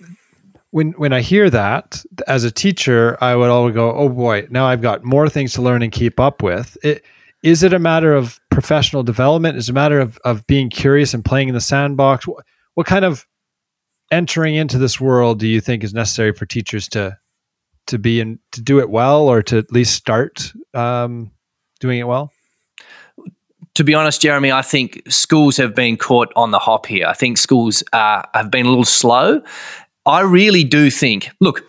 when when I hear that as a teacher, I would always go, "Oh boy, now I've got more things to learn and keep up with." It, is it a matter of professional development? Is it a matter of of being curious and playing in the sandbox? What, what kind of entering into this world do you think is necessary for teachers to to be in to do it well or to at least start um, doing it well? To be honest, Jeremy, I think schools have been caught on the hop here. I think schools uh, have been a little slow. I really do think, look,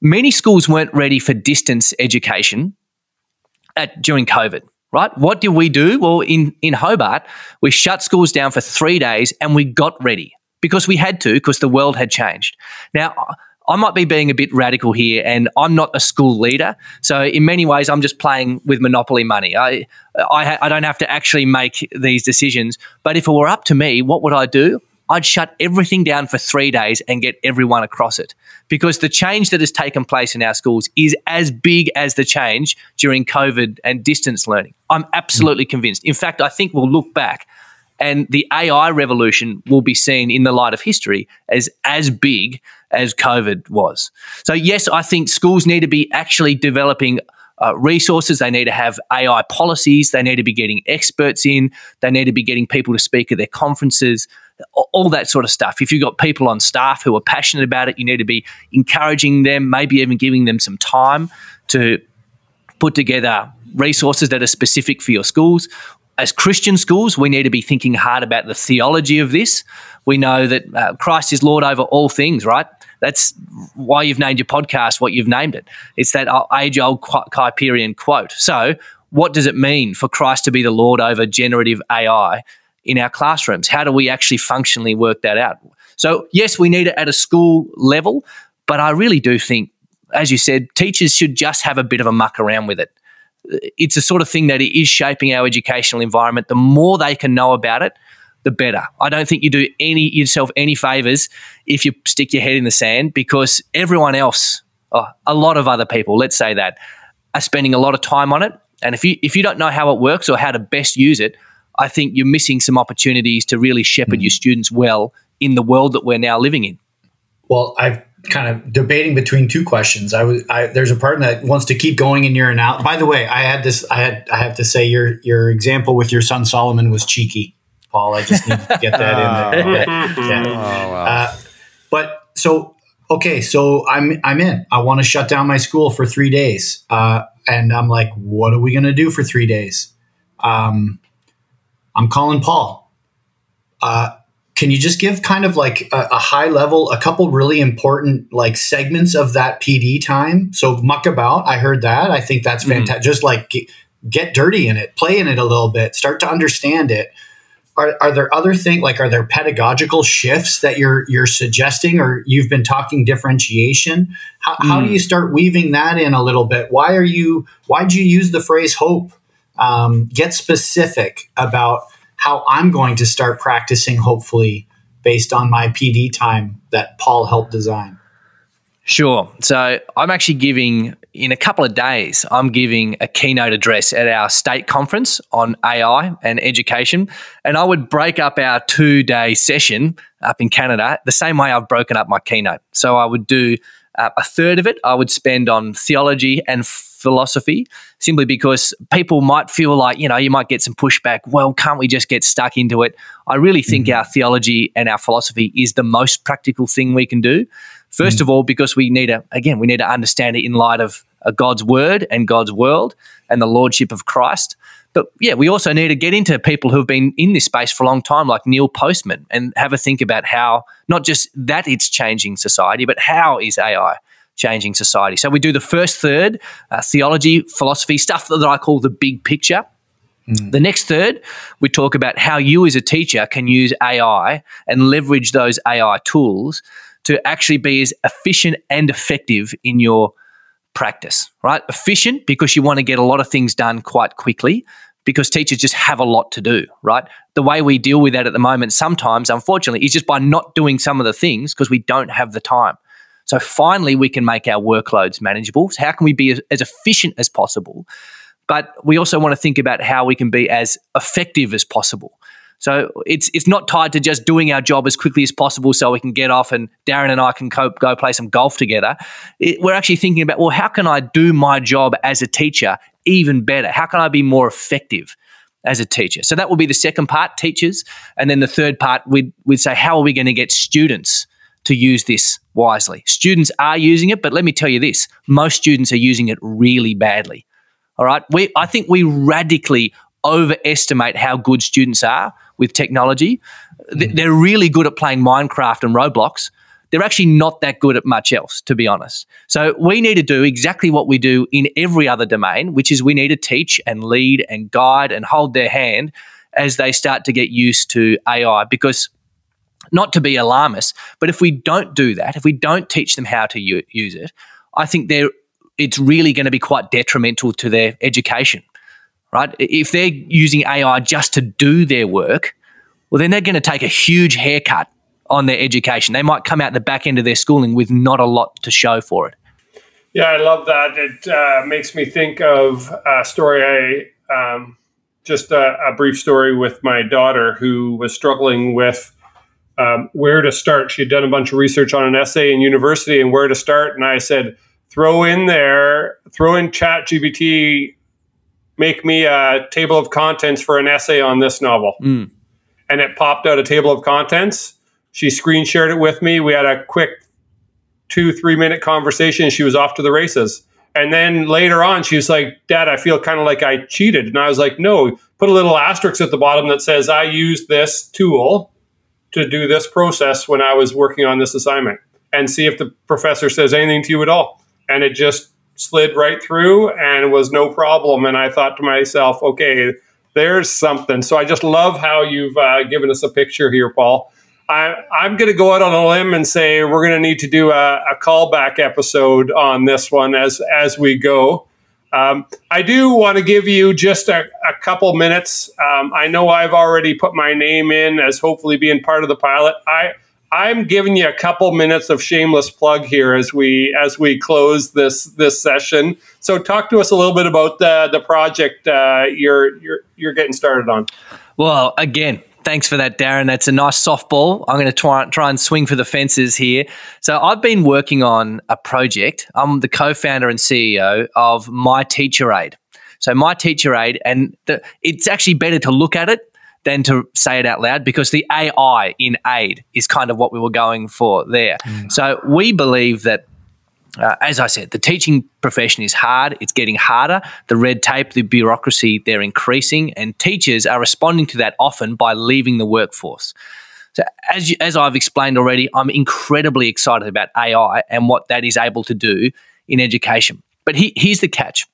many schools weren't ready for distance education at, during COVID right? What did we do? Well, in, in Hobart, we shut schools down for three days and we got ready because we had to, because the world had changed. Now, I might be being a bit radical here, and I'm not a school leader. So in many ways, I'm just playing with monopoly money. I, I, I don't have to actually make these decisions. But if it were up to me, what would I do? I'd shut everything down for three days and get everyone across it. Because the change that has taken place in our schools is as big as the change during COVID and distance learning. I'm absolutely convinced. In fact, I think we'll look back and the AI revolution will be seen in the light of history as as big as COVID was. So, yes, I think schools need to be actually developing uh, resources. They need to have AI policies. They need to be getting experts in. They need to be getting people to speak at their conferences, all that sort of stuff. If you've got people on staff who are passionate about it, you need to be encouraging them, maybe even giving them some time to put together resources that are specific for your schools as Christian schools, we need to be thinking hard about the theology of this. We know that uh, Christ is Lord over all things, right? That's why you've named your podcast what you've named it. It's that age old Kuyperian quote. So, what does it mean for Christ to be the Lord over generative AI in our classrooms? How do we actually functionally work that out? So, yes, we need it at a school level, but I really do think, as you said, teachers should just have a bit of a muck around with it it's a sort of thing that is shaping our educational environment. The more they can know about it, the better. I don't think you do any yourself any favors if you stick your head in the sand because everyone else, oh, a lot of other people, let's say that, are spending a lot of time on it. And if you if you don't know how it works or how to best use it, I think you're missing some opportunities to really shepherd mm-hmm. your students well in the world that we're now living in. Well, I've kind of debating between two questions. I was I, there's a partner that wants to keep going in your and out. By the way, I had this. I had I have to say your your example with your son Solomon was cheeky, Paul. I just need to get that in there. yeah. oh, wow. uh, but so okay, so I'm I'm in. I want to shut down my school for three days, uh, and I'm like, what are we going to do for three days? Um, I'm calling Paul. Uh, can you just give kind of like a, a, high level, a couple really important like segments of that PD time? So muck about, I heard that. I think that's fantastic. Mm-hmm. Just like get, get, dirty in it, play in it a little bit, start to understand it. Are, are there other things like are there pedagogical shifts that you're you're suggesting or you've been talking differentiation? How, mm. how do mm. you start weaving that in a little bit? Why are you why'd you use the phrase hope? um, get specific about how I'm going to start practicing, hopefully, based on my PD time that Paul helped design? Sure. So I'm actually giving, in a couple of days, I'm giving a keynote address at our state conference on AI and education. And I would break up our two day session up in Canada the same way I've broken up my keynote. So I would do uh, a third of it, I would spend on theology and philosophy simply because people might feel like, you know, you might get some pushback. Well, can't we just get stuck into it? I really think mm-hmm. our theology and our philosophy is the most practical thing we can do. 1st mm-hmm. of all, because we need to, again, we need to understand it in light of uh, God's word and God's world and the lordship of Christ. But yeah, we also need to get into people who've been in this space for a long time, like Neil Postman, and have a think about how not just that it's changing society, but how is AI changing society. So we do the first third, uh, theology, philosophy, stuff that I call the big picture. Mm. The next third, we talk about how you as a teacher can use AI and leverage those AI tools to actually be as efficient and effective in your practice, right? Efficient because you want to get a lot of things done quite quickly because teachers just have a lot to do, right? The way we deal with that at the moment sometimes, unfortunately, is just by not doing some of the things because we don't have the time. So finally, we can make our workloads manageable. So how can we be as, efficient as possible? But we also want to think about how we can be as effective as possible. So it's it's not tied to just doing our job as quickly as possible so we can get off and Darren and I can co- go play some golf together. It, we're actually thinking about well, how can I do my job as a teacher even better? How can I be more effective as a teacher? So that will be the second part, teachers, and then the third part we'd we'd say how are we going to get students to use this wisely. Students are using it, but let me tell you this most students are using it really badly. All right. We, I think we radically overestimate how good students are with technology. Mm. They're really good at playing Minecraft and Roblox. They're actually not that good at much else, to be honest. So we need to do exactly what we do in every other domain, which is we need to teach and lead and guide and hold their hand as they start to get used to AI because not to be alarmist, but if we don't do that, if we don't teach them how to u- use it, I think they're it's really going to be quite detrimental to their education, right? If they're using AI just to do their work, well, then they're going to take a huge haircut on their education. They might come out the back end of their schooling with not a lot to show for it. Yeah, I love that. It uh, makes me think of a story I um, just a, a brief story with my daughter who was struggling with um, where to start. She had done a bunch of research on an essay in university and where to start. And I said, throw in there, throw in Chat GPT, make me a table of contents for an essay on this novel. Mm. And it popped out a table of contents. She screen shared it with me. We had a quick two, three minute conversation. She was off to the races. And then later on, she was like, Dad, I feel kind of like I cheated. And I was like, No, put a little asterisk at the bottom that says, I used this tool to do this process when I was working on this assignment and see if the professor says anything to you at all. And it just slid right through and was no problem. And I thought to myself, okay, there's something. So I just love how you've uh, given us a picture here, Paul. I, am going to go out on a limb and say we're going to need to do a, a callback episode on this one as as we go. Um, I do want to give you just a, a couple minutes. Um, I know I've already put my name in as hopefully being part of the pilot. I I'm giving you a couple minutes of shameless plug here as we as we close this this session. So talk to us a little bit about the the project uh, you're you're you're getting started on. Well, again, Thanks for that, Darren. That's a nice softball. I'm going to try, try and swing for the fences here. So, I've been working on a project. I'm the co founder and CEO of My Teacher Aide. So, My Teacher Aide, and the, it's actually better to look at it than to say it out loud because the AI in aide is kind of what we were going for there. Mm. So, we believe that uh, as I said, the teaching profession is hard. It's getting harder. The red tape, the bureaucracy, they're increasing, and teachers are responding to that often by leaving the workforce. So, as, you, as I've explained already, I'm incredibly excited about AI and what that is able to do in education. But he, here's the catch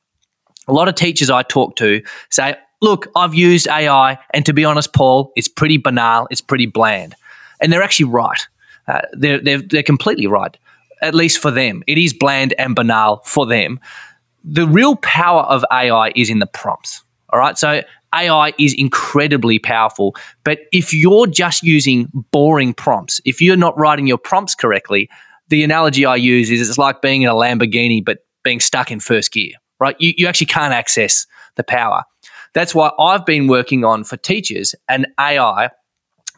a lot of teachers I talk to say, Look, I've used AI, and to be honest, Paul, it's pretty banal, it's pretty bland. And they're actually right. Uh, they're, they're, they're completely right at least for them. It is bland and banal for them. The real power of AI is in the prompts, All right. So AI is incredibly powerful. But if you're just using boring prompts, if you're not writing your prompts correctly, the analogy I use is it's like being in a Lamborghini, but being stuck in first gear, right? You, you actually can't access the power. That's why I've been working on for teachers an AI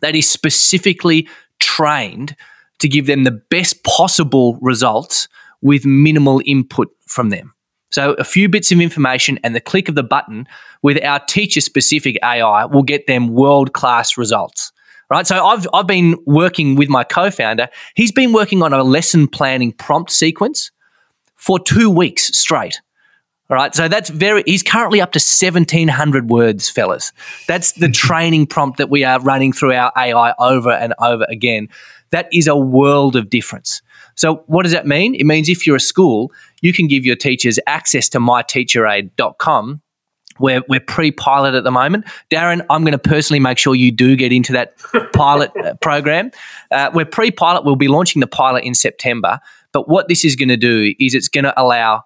that is specifically trained to give them the best possible results with minimal input from them. So, a few bits of information and the click of the button with our teacher specific AI will get them world class results. Right. So, I've, I've been working with my co founder. He's been working on a lesson planning prompt sequence for two weeks straight. All right. So that's very, he's currently up to 1700 words, fellas. That's the training prompt that we are running through our AI over and over again. That is a world of difference. So what does that mean? It means if you're a school, you can give your teachers access to myteacheraide.com we're, we're pre-pilot at the moment. Darren, I'm going to personally make sure you do get into that pilot uh, program. Uh, we're pre-pilot. We'll be launching the pilot in September. But what this is going to do is it's going to allow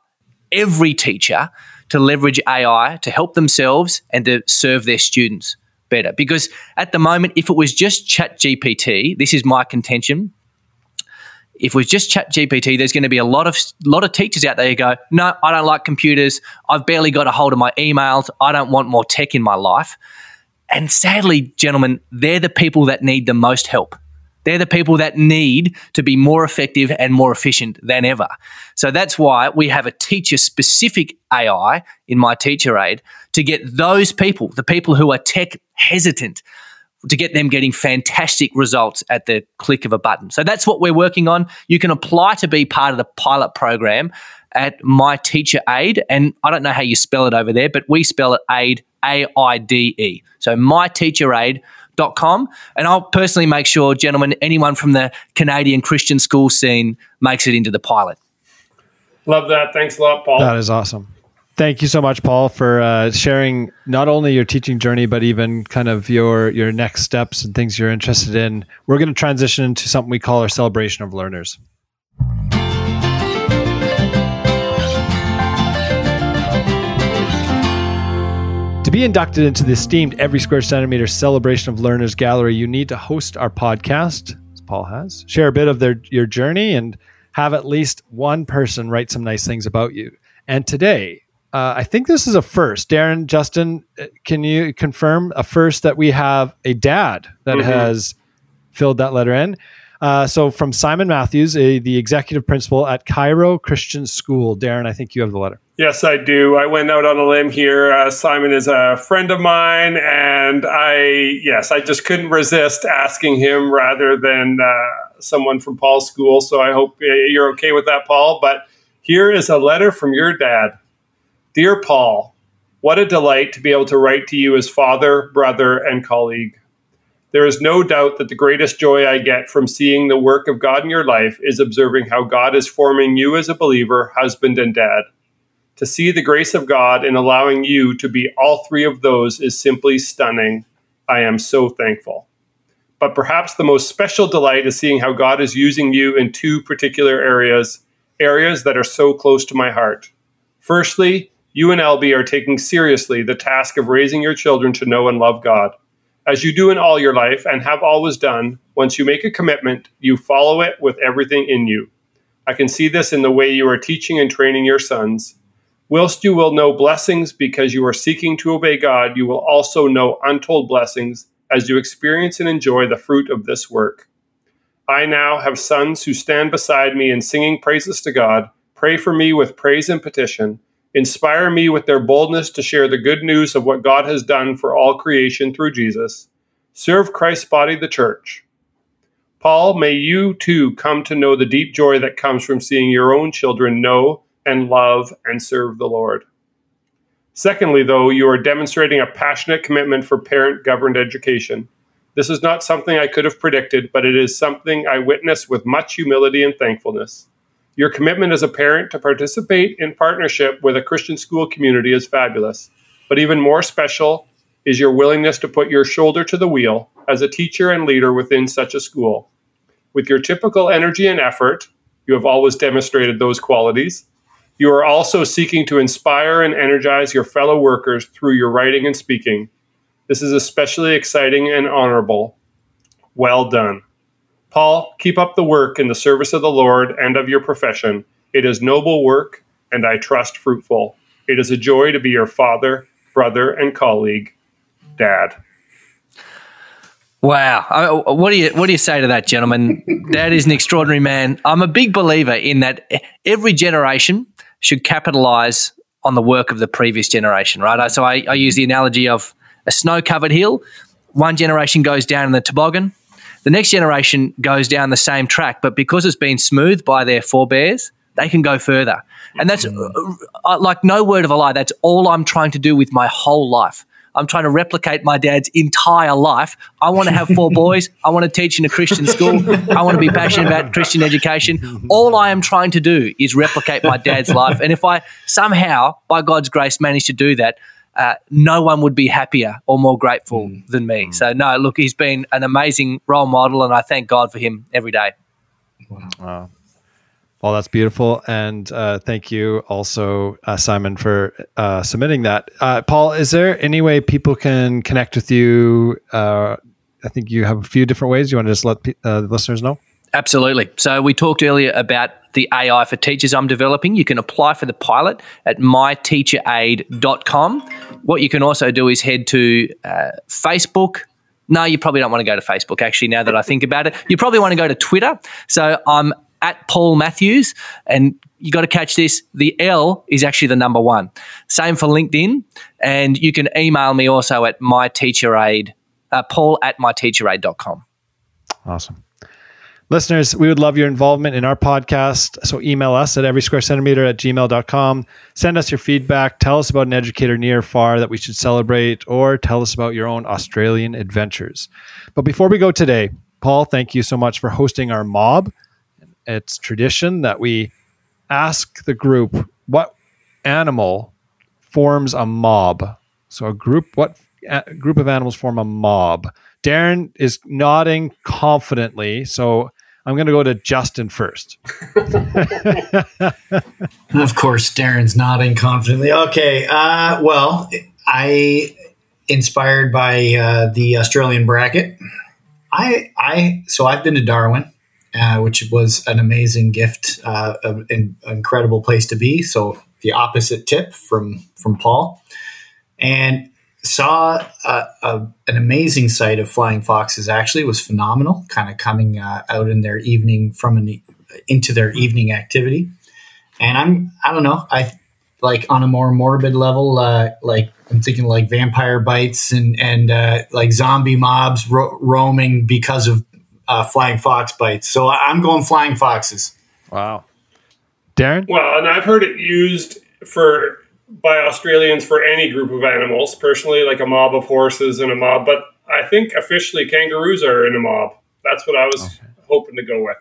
every teacher to leverage AI to help themselves and to serve their students better. Because at the moment, if it was just Chat GPT, this is my contention. If it was just Chat GPT, there's going to be a lot of lot of teachers out there who go, "No, I don't like computers. I've barely got a hold of my emails. I don't want more tech in my life." And sadly, gentlemen, they're the people that need the most help. They're the people that need to be more effective and more efficient than ever. So that's why we have a teacher specific AI in my teacher aide to get those people, the people who are tech hesitant, to get them getting fantastic results at the click of a button. So that's what we're working on. You can apply to be part of the pilot program at My Teacher Aide. And I don't know how you spell it over there, but we spell it aide, A I D E. So My Teacher Aide and I'll personally make sure, gentlemen, anyone from the Canadian Christian school scene makes it into the pilot. Love that. Thanks a lot, Paul. That is awesome. Thank you so much, Paul, for uh, sharing not only your teaching journey, but even kind of your your next steps and things you're interested in. We're going to transition into something we call our celebration of learners. To be inducted into the esteemed Every Square Centimeter Celebration of Learners Gallery, you need to host our podcast, as Paul has, share a bit of their your journey, and have at least one person write some nice things about you. And today, uh, I think this is a first. Darren, Justin, uh, can you confirm a first that we have a dad that mm-hmm. has filled that letter in? Uh, so from Simon Matthews, a, the executive principal at Cairo Christian School. Darren, I think you have the letter. Yes, I do. I went out on a limb here. Uh, Simon is a friend of mine, and I, yes, I just couldn't resist asking him rather than uh, someone from Paul's school. So I hope uh, you're okay with that, Paul. But here is a letter from your dad Dear Paul, what a delight to be able to write to you as father, brother, and colleague. There is no doubt that the greatest joy I get from seeing the work of God in your life is observing how God is forming you as a believer, husband, and dad. To see the grace of God in allowing you to be all three of those is simply stunning. I am so thankful. But perhaps the most special delight is seeing how God is using you in two particular areas, areas that are so close to my heart. Firstly, you and LB are taking seriously the task of raising your children to know and love God. As you do in all your life and have always done, once you make a commitment, you follow it with everything in you. I can see this in the way you are teaching and training your sons. Whilst you will know blessings because you are seeking to obey God, you will also know untold blessings as you experience and enjoy the fruit of this work. I now have sons who stand beside me in singing praises to God, pray for me with praise and petition inspire me with their boldness to share the good news of what God has done for all creation through Jesus, serve Christ's body, the church. Paul, may you too come to know the deep joy that comes from seeing your own children know and love and serve the Lord. Secondly, though, you are demonstrating a passionate commitment for parent governed education. This is not something I could have predicted, but it is something I witness with much humility and thankfulness. Your commitment as a parent to participate in partnership with a Christian school community is fabulous. But even more special is your willingness to put your shoulder to the wheel as a teacher and leader within such a school. With your typical energy and effort, you have always demonstrated those qualities. You are also seeking to inspire and energize your fellow workers through your writing and speaking. This is especially exciting and honorable. Well done. Paul, keep up the work in the service of the Lord and of your profession. It is noble work, and I trust fruitful. It is a joy to be your father, brother, and colleague. Dad. Wow. What do you what do you say to that, gentlemen? That is an extraordinary man. I'm a big believer in that every generation should capitalize on the work of the previous generation, right? So I, I use the analogy of a snow covered hill. One generation goes down in the toboggan, the next generation goes down the same track, but because it's been smoothed by their forebears, they can go further. And that's uh, uh, like no word of a lie. That's all I'm trying to do with my whole life. I'm trying to replicate my dad's entire life. I want to have four boys. I want to teach in a Christian school. I want to be passionate about Christian education. All I am trying to do is replicate my dad's life. And if I somehow, by God's grace, manage to do that, uh, no one would be happier or more grateful mm. than me. Mm. So, no, look, he's been an amazing role model, and I thank God for him every day. Wow. wow. Well, that's beautiful. And uh, thank you also, uh, Simon, for uh, submitting that. Uh, Paul, is there any way people can connect with you? Uh, I think you have a few different ways. You want to just let the listeners know? Absolutely. So we talked earlier about the AI for teachers I'm developing. You can apply for the pilot at myteacheraide.com. What you can also do is head to uh, Facebook. No, you probably don't want to go to Facebook, actually, now that I think about it. You probably want to go to Twitter. So I'm at Paul Matthews, and you got to catch this. The L is actually the number one. Same for LinkedIn. And you can email me also at myteacheraide, uh, paul at myteacheraide.com. Awesome. Listeners, we would love your involvement in our podcast. So email us at every square centimeter at gmail.com. Send us your feedback. Tell us about an educator near or far that we should celebrate, or tell us about your own Australian adventures. But before we go today, Paul, thank you so much for hosting our mob. It's tradition that we ask the group what animal forms a mob. So a group, what a group of animals form a mob? Darren is nodding confidently. So I'm going to go to Justin first. of course, Darren's nodding confidently. Okay. Uh, well, I inspired by uh, the Australian bracket. I I so I've been to Darwin, uh, which was an amazing gift, uh, an incredible place to be. So the opposite tip from from Paul, and saw a, a, an amazing sight of flying foxes. Actually, was phenomenal. Kind of coming uh, out in their evening from an into their evening activity, and I'm I don't know I like on a more morbid level, uh, like I'm thinking like vampire bites and and uh, like zombie mobs ro- roaming because of uh, flying fox bites. So I'm going flying foxes. Wow, Darren. Well, and I've heard it used for by Australians for any group of animals. Personally, like a mob of horses and a mob, but I think officially kangaroos are in a mob. That's what I was okay. hoping to go with.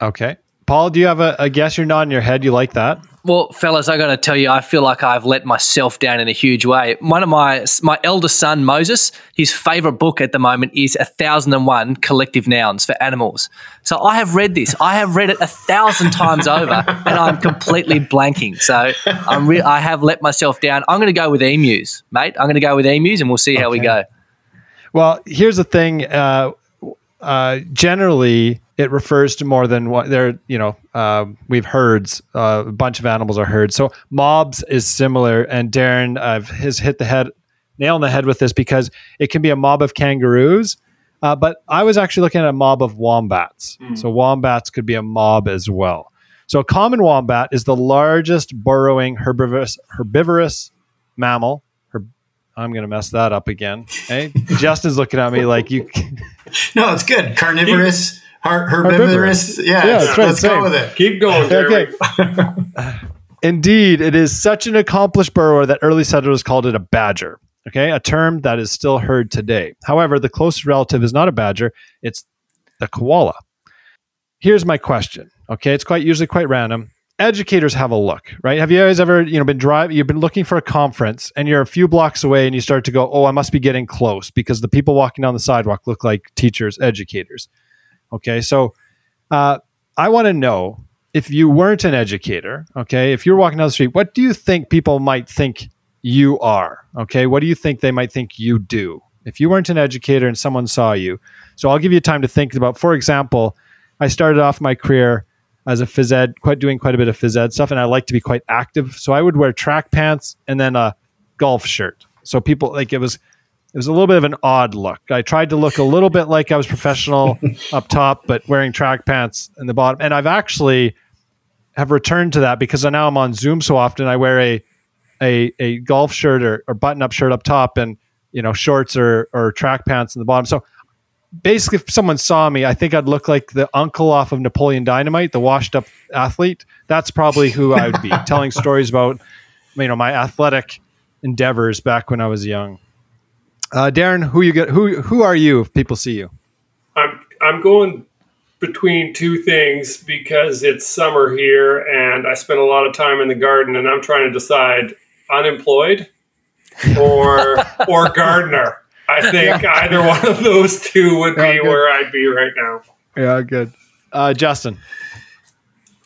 Okay. Paul, do you have a, a guess? You're nodding your head. You like that? Well, fellas, I got to tell you, I feel like I've let myself down in a huge way. One of my my eldest son, Moses, his favorite book at the moment is A Thousand and One Collective Nouns for Animals. So I have read this. I have read it a thousand times over, and I'm completely blanking. So I'm re- I have let myself down. I'm going to go with emus, mate. I'm going to go with emus, and we'll see how okay. we go. Well, here's the thing. Uh, uh, generally, it refers to more than what there. You know, uh, we've herds. Uh, a bunch of animals are herds. So mobs is similar. And Darren uh, has hit the head nail on the head with this because it can be a mob of kangaroos. Uh, but I was actually looking at a mob of wombats. Mm. So wombats could be a mob as well. So a common wombat is the largest burrowing herbivorous herbivorous mammal I'm going to mess that up again. Hey, Justin's looking at me like you. no, it's good. Carnivorous, her- herbivorous. Yeah, yeah right, let's same. go with it. Keep going, Jerry. Okay. Indeed, it is such an accomplished burrower that early settlers called it a badger. Okay, a term that is still heard today. However, the closest relative is not a badger; it's the koala. Here's my question. Okay, it's quite usually quite random educators have a look, right? Have you guys ever, you know, been driving, you've been looking for a conference and you're a few blocks away and you start to go, oh, I must be getting close because the people walking down the sidewalk look like teachers, educators. Okay. So uh, I want to know if you weren't an educator, okay, if you're walking down the street, what do you think people might think you are? Okay, what do you think they might think you do if you weren't an educator and someone saw you? So I'll give you time to think about. For example, I started off my career as a phys ed, quite doing quite a bit of phys ed stuff, and I like to be quite active. So I would wear track pants and then a golf shirt. So people like it was it was a little bit of an odd look. I tried to look a little bit like I was professional up top, but wearing track pants in the bottom. And I've actually have returned to that because now I'm on Zoom so often. I wear a a, a golf shirt or, or button up shirt up top and you know shorts or or track pants in the bottom. So basically, if someone saw me, I think I'd look like the uncle off of Napoleon Dynamite, the washed up athlete. That's probably who I would be telling stories about you know my athletic endeavors back when I was young. Uh, Darren, who you get? Who who are you? If people see you, I'm I'm going between two things because it's summer here and I spend a lot of time in the garden, and I'm trying to decide unemployed or or gardener. I think yeah. either one of those two would be yeah, where I'd be right now. Yeah, good. Uh, Justin.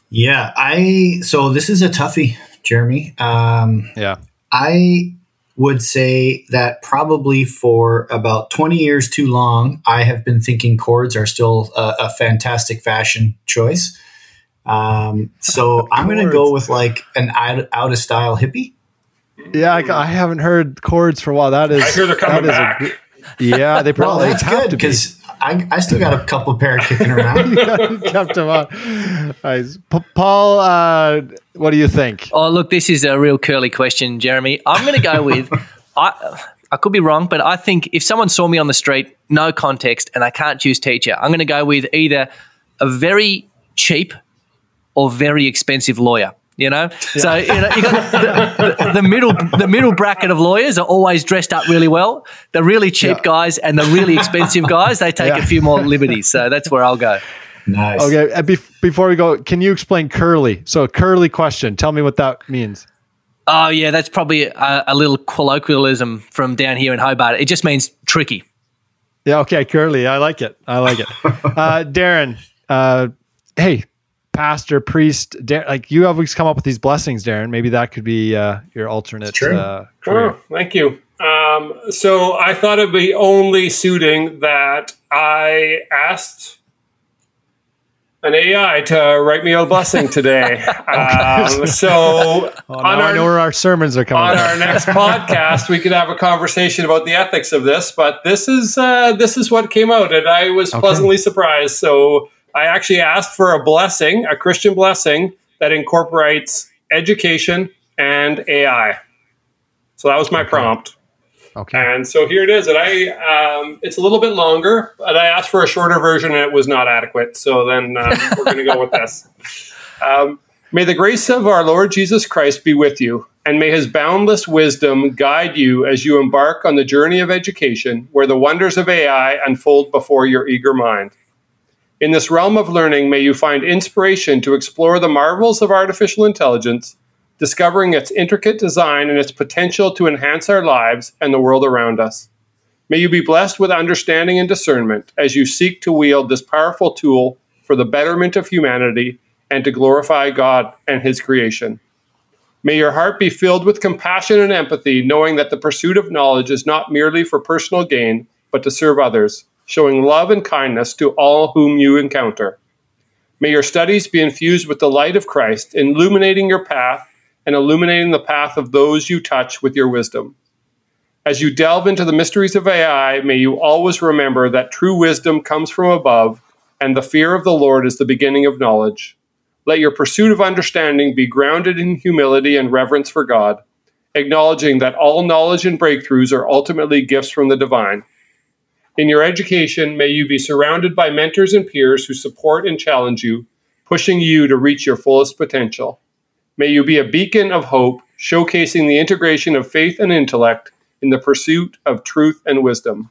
Yeah, I so this is a toughie, Jeremy. Um, yeah, I would say that probably for about 20 years too long, I have been thinking cords are still a, a fantastic fashion choice. Um, so I'm going to go with like an out, out of style hippie. Yeah, I, I, haven't heard cords for a while. That is, I hear they're coming back. A, yeah, they probably well, that's good because I, I still got a couple of pair kicking around. kept them on. Nice. P- Paul, uh, what do you think? Oh, look, this is a real curly question, Jeremy. I'm going to go with I. I could be wrong, but I think if someone saw me on the street, no context, and I can't choose teacher, I'm going to go with either a very cheap or very expensive lawyer. You know, yeah. so you know you got the, the, the, middle the middle bracket of lawyers are always dressed up really well. The really cheap yeah. guys and the really expensive guys they take yeah. a few more liberties. So that's where I'll go. Nice. Okay. Uh, be- before we go, can you explain curly? So curly question. Tell me what that means. Oh yeah, that's probably a, a little colloquialism from down here in Hobart. It just means tricky. Yeah. Okay. Curly. I like it. I like it. uh, Darren. Uh, hey, pastor, priest, Dar- like you always come up with these blessings, Darren. Maybe that could be uh, your alternate uh, career. Oh, thank you. Um, so I thought it'd be only suiting that I asked an AI to write me a blessing today. um, so oh, on our, I know where our sermons are coming. On our next podcast, we could have a conversation about the ethics of this. But this is uh, this is what came out, and I was okay. pleasantly surprised. So I actually asked for a blessing, a Christian blessing that incorporates education and AI. So that was my okay. prompt. Okay. And so here it is. And I, um, it's a little bit longer, but I asked for a shorter version and it was not adequate. So then um, we're going to go with this. Um, may the grace of our Lord Jesus Christ be with you, and may his boundless wisdom guide you as you embark on the journey of education, where the wonders of AI unfold before your eager mind. In this realm of learning, may you find inspiration to explore the marvels of artificial intelligence, discovering its intricate design and its potential to enhance our lives and the world around us. May you be blessed with understanding and discernment as you seek to wield this powerful tool for the betterment of humanity and to glorify God and His creation. May your heart be filled with compassion and empathy, knowing that the pursuit of knowledge is not merely for personal gain, but to serve others showing love and kindness to all whom you encounter. May your studies be infused with the light of Christ, illuminating your path and illuminating the path of those you touch with your wisdom. As you delve into the mysteries of AI, may you always remember that true wisdom comes from above, and the fear of the Lord is the beginning of knowledge. Let your pursuit of understanding be grounded in humility and reverence for God, acknowledging that all knowledge and breakthroughs are ultimately gifts from the divine. In your education, may you be surrounded by mentors and peers who support and challenge you, pushing you to reach your fullest potential. May you be a beacon of hope, showcasing the integration of faith and intellect in the pursuit of truth and wisdom.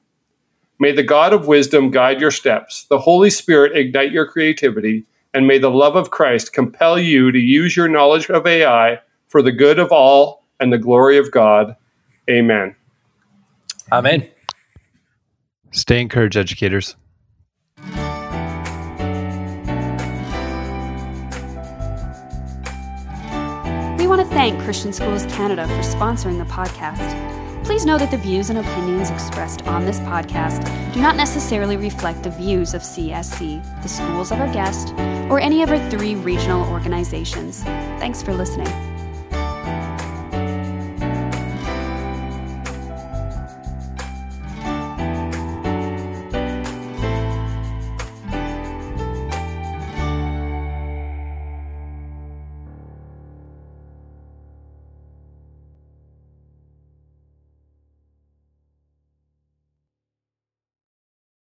May the God of wisdom guide your steps, the Holy Spirit ignite your creativity, and may the love of Christ compel you to use your knowledge of AI for the good of all and the glory of God. Amen. Amen. Stay encouraged, educators. We want to thank Christian Schools Canada for sponsoring the podcast. Please know that the views and opinions expressed on this podcast do not necessarily reflect the views of CSC, the schools of our guest, or any of our three regional organizations. Thanks for listening.